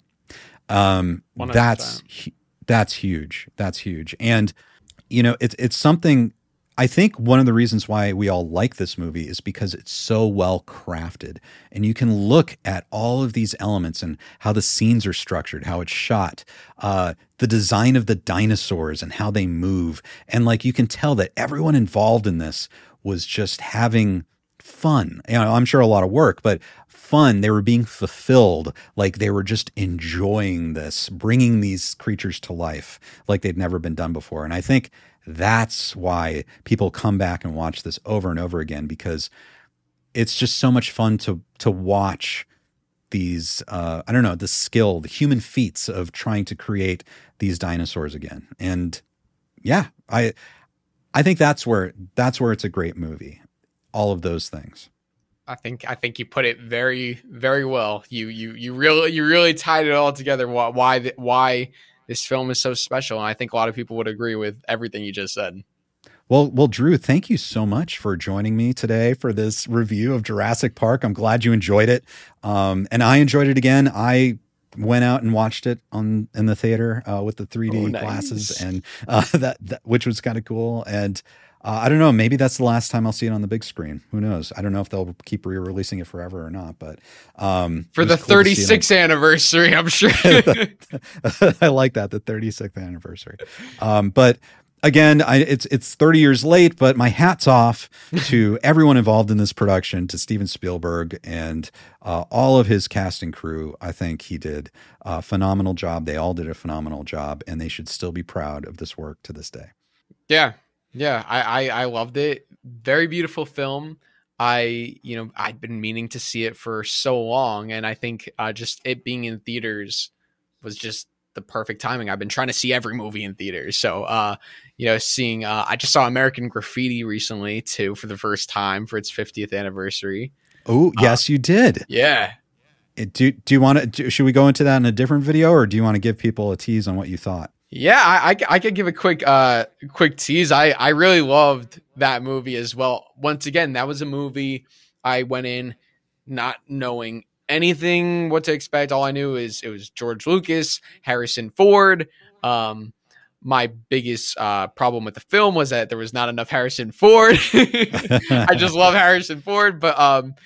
um, 100%. that's that's huge. That's huge. And you know, it's it's something I think one of the reasons why we all like this movie is because it's so well crafted. And you can look at all of these elements and how the scenes are structured, how it's shot, uh, the design of the dinosaurs and how they move. And like you can tell that everyone involved in this was just having fun. You know, I'm sure a lot of work, but fun. They were being fulfilled. Like they were just enjoying this, bringing these creatures to life like they'd never been done before. And I think that's why people come back and watch this over and over again because it's just so much fun to to watch these uh, I don't know the skill, the human feats of trying to create these dinosaurs again. And yeah, I I think that's where that's where it's a great movie. All of those things. I think I think you put it very very well. You you you really you really tied it all together. Why why why this film is so special, and I think a lot of people would agree with everything you just said. Well, well, Drew, thank you so much for joining me today for this review of Jurassic Park. I'm glad you enjoyed it, um, and I enjoyed it again. I went out and watched it on in the theater uh, with the 3D Oh, nice. glasses, and uh, that, that which was kind of cool. And uh, I don't know, maybe that's the last time I'll see it on the big screen. Who knows? I don't know if they'll keep re-releasing it forever or not. But um, For the cool to see it on- 36th anniversary, I'm sure. I like that, the 36th anniversary. Um, but again, I, it's it's 30 years late, but my hat's off to everyone involved in this production, to Steven Spielberg and uh, all of his cast and crew. I think he did a phenomenal job. They all did a phenomenal job, and they should still be proud of this work to this day. Yeah, yeah, I, I I loved it. Very beautiful film. I you know I'd been meaning to see it for so long, and I think uh, just it being in theaters was just the perfect timing. I've been trying to see every movie in theaters, so uh, you know, seeing uh, I just saw American Graffiti recently too for the first time for its 50th anniversary. Oh, yes, you did. Yeah, It- do do you want to? Should we go into that in a different video, or do you want to give people a tease on what you thought? Yeah, I, I, I could give a quick uh quick tease. I I really loved that movie as well. Once again, that was a movie I went in not knowing anything what to expect. All I knew is it was George Lucas, Harrison Ford. Um, my biggest uh, problem with the film was that there was not enough Harrison Ford. I just love Harrison Ford, but um,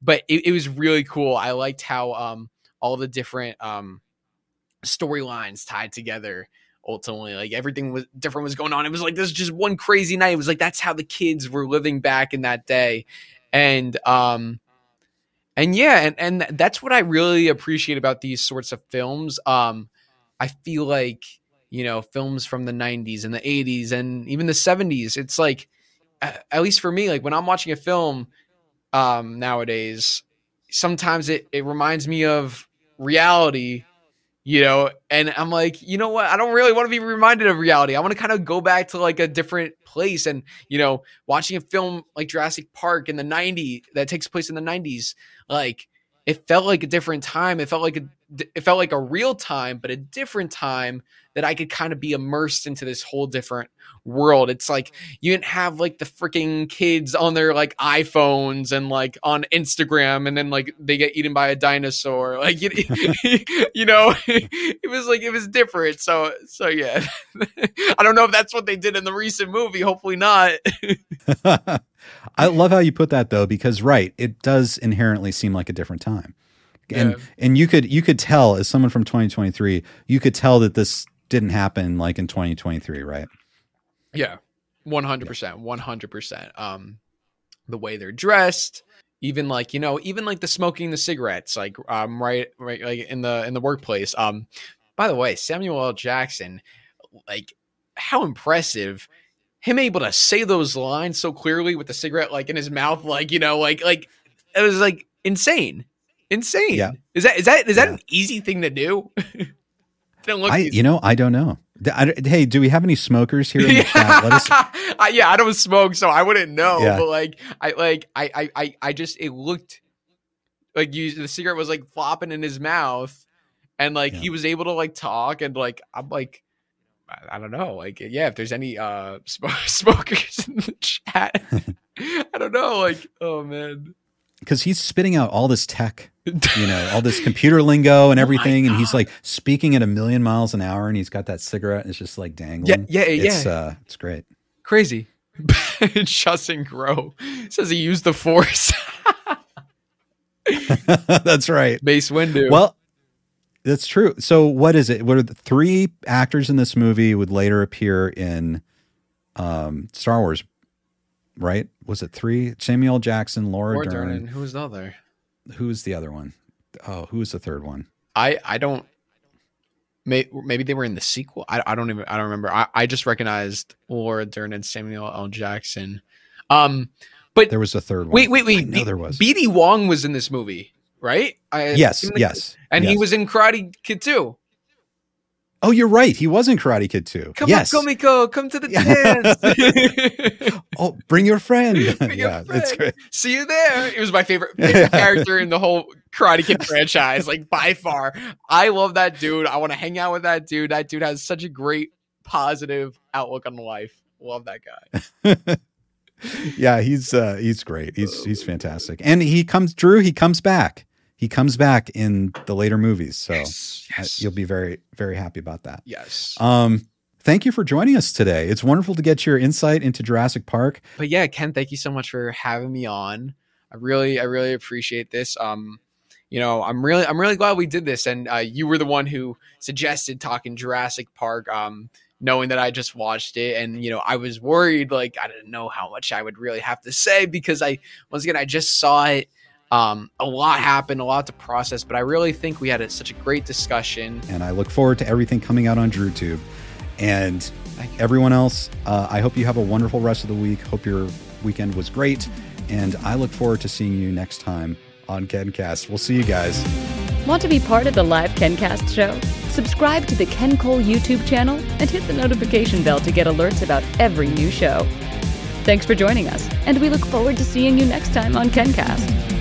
but it, it was really cool. I liked how um all the different um storylines tied together ultimately like everything was different was going on. It was like this is just one crazy night. It was like that's how the kids were living back in that day. And um and yeah and and that's what i really appreciate about these sorts of films. Um i feel like you know, films from the 90s and the 80s and even the 70s. It's like at least for me, like when I'm watching a film um nowadays, sometimes it it reminds me of reality you know and i'm like you know what? I don't really want to be reminded of reality. I want to kind of go back to like a different place and you know watching a film like jurassic park in the 90s that takes place in the 90s like it felt like a different time. It felt like a it felt like a real time but a different time that i could kind of be immersed into this whole different world. It's like mm-hmm. you didn't have like the freaking kids on their like iphones and like on instagram and then like they get eaten by a dinosaur. Like you, you know it was like it was different. So so yeah. I don't know if that's what they did in the recent movie. Hopefully not. I love how you put that though, because right, it does inherently seem like a different time. And Yeah. and you could you could tell as someone from 2023, you could tell that this didn't happen like in 2023, right? Yeah, one hundred percent, one hundred percent. Um, the way they're dressed, even like you know, even like the smoking the cigarettes, like um, right, right, like in the in the workplace. Um, by the way, Samuel L. Jackson, like how impressive him able to say those lines so clearly with the cigarette like in his mouth, like you know, like like it was like insane, insane. Yeah. is that is that is that an easy thing to do? Didn't look I you know, I don't know. I- hey, do we have any smokers here in the chat? Let us I, yeah, I don't smoke, so I wouldn't know. Yeah. But like, I like, I, I, I, just it looked like you. The cigarette was like flopping in his mouth, and like he was able to like talk, and like I'm like, I, I don't know, like yeah, if there's any uh sm- smokers in the chat, I don't know, like oh man, because he's spitting out all this tech, you know, all this computer lingo and Oh everything, and he's like speaking at a million miles an hour, and he's got that cigarette, and it's just like dangling. yeah, it's, yeah. Uh, it's great. crazy. Justin Grow says he used the force. That's right. Mace Windu. Well, that's true. So, what is it? What are the three actors in this movie would later appear in um, Star Wars? Right? Was it three? Samuel Jackson, Laura, Laura Dern. Dern. Who was the other? Who was the other one? Oh, who was the third one? I I don't. May, maybe they were in the sequel. I, I don't even. I don't remember. I, I just recognized Laura Dern and Samuel L. Jackson. Um, but There was a third one. wait, wait, wait. B- there was. BD Wong was in this movie, right? I, Yes, yes, and he was in Karate Kid too. Oh, you're right. He was in Karate Kid too. Come yes. on, Kumiko, come to the dance. oh, bring your friend. yeah, it's great. See you there. It was my favorite, favorite character in the whole Karate Kid franchise, like by far. I love that dude. I want to hang out with that dude. That dude has such a great, positive outlook on life. Love that guy. yeah, he's uh, he's great. He's he's fantastic, and he comes. Drew, he comes back. He comes back in the later movies, so uh, you'll be very very happy about that. Yes. Um, thank you for joining us today. It's wonderful to get your insight into Jurassic Park. But yeah, Ken, thank you so much for having me on. I really, I really appreciate this. Um, you know, I'm really, I'm really glad we did this, and uh, you were the one who suggested talking Jurassic Park. Um, knowing that I just watched it, and you know, I was worried, like I didn't know how much I would really have to say because I, once again, I just saw it. Um, a lot happened, a lot to process, but I really think we had a, such a great discussion. and I look forward to everything coming out on DrewTube. And everyone else, uh, I hope you have a wonderful rest of the week. Hope your weekend was great, and I look forward to seeing you next time on KenCast. We'll see you guys. Want to be part of the live KenCast show? Subscribe to the Ken Cole YouTube channel and hit the notification bell to get alerts about every new show. Thanks for joining us, and we look forward to seeing you next time on KenCast.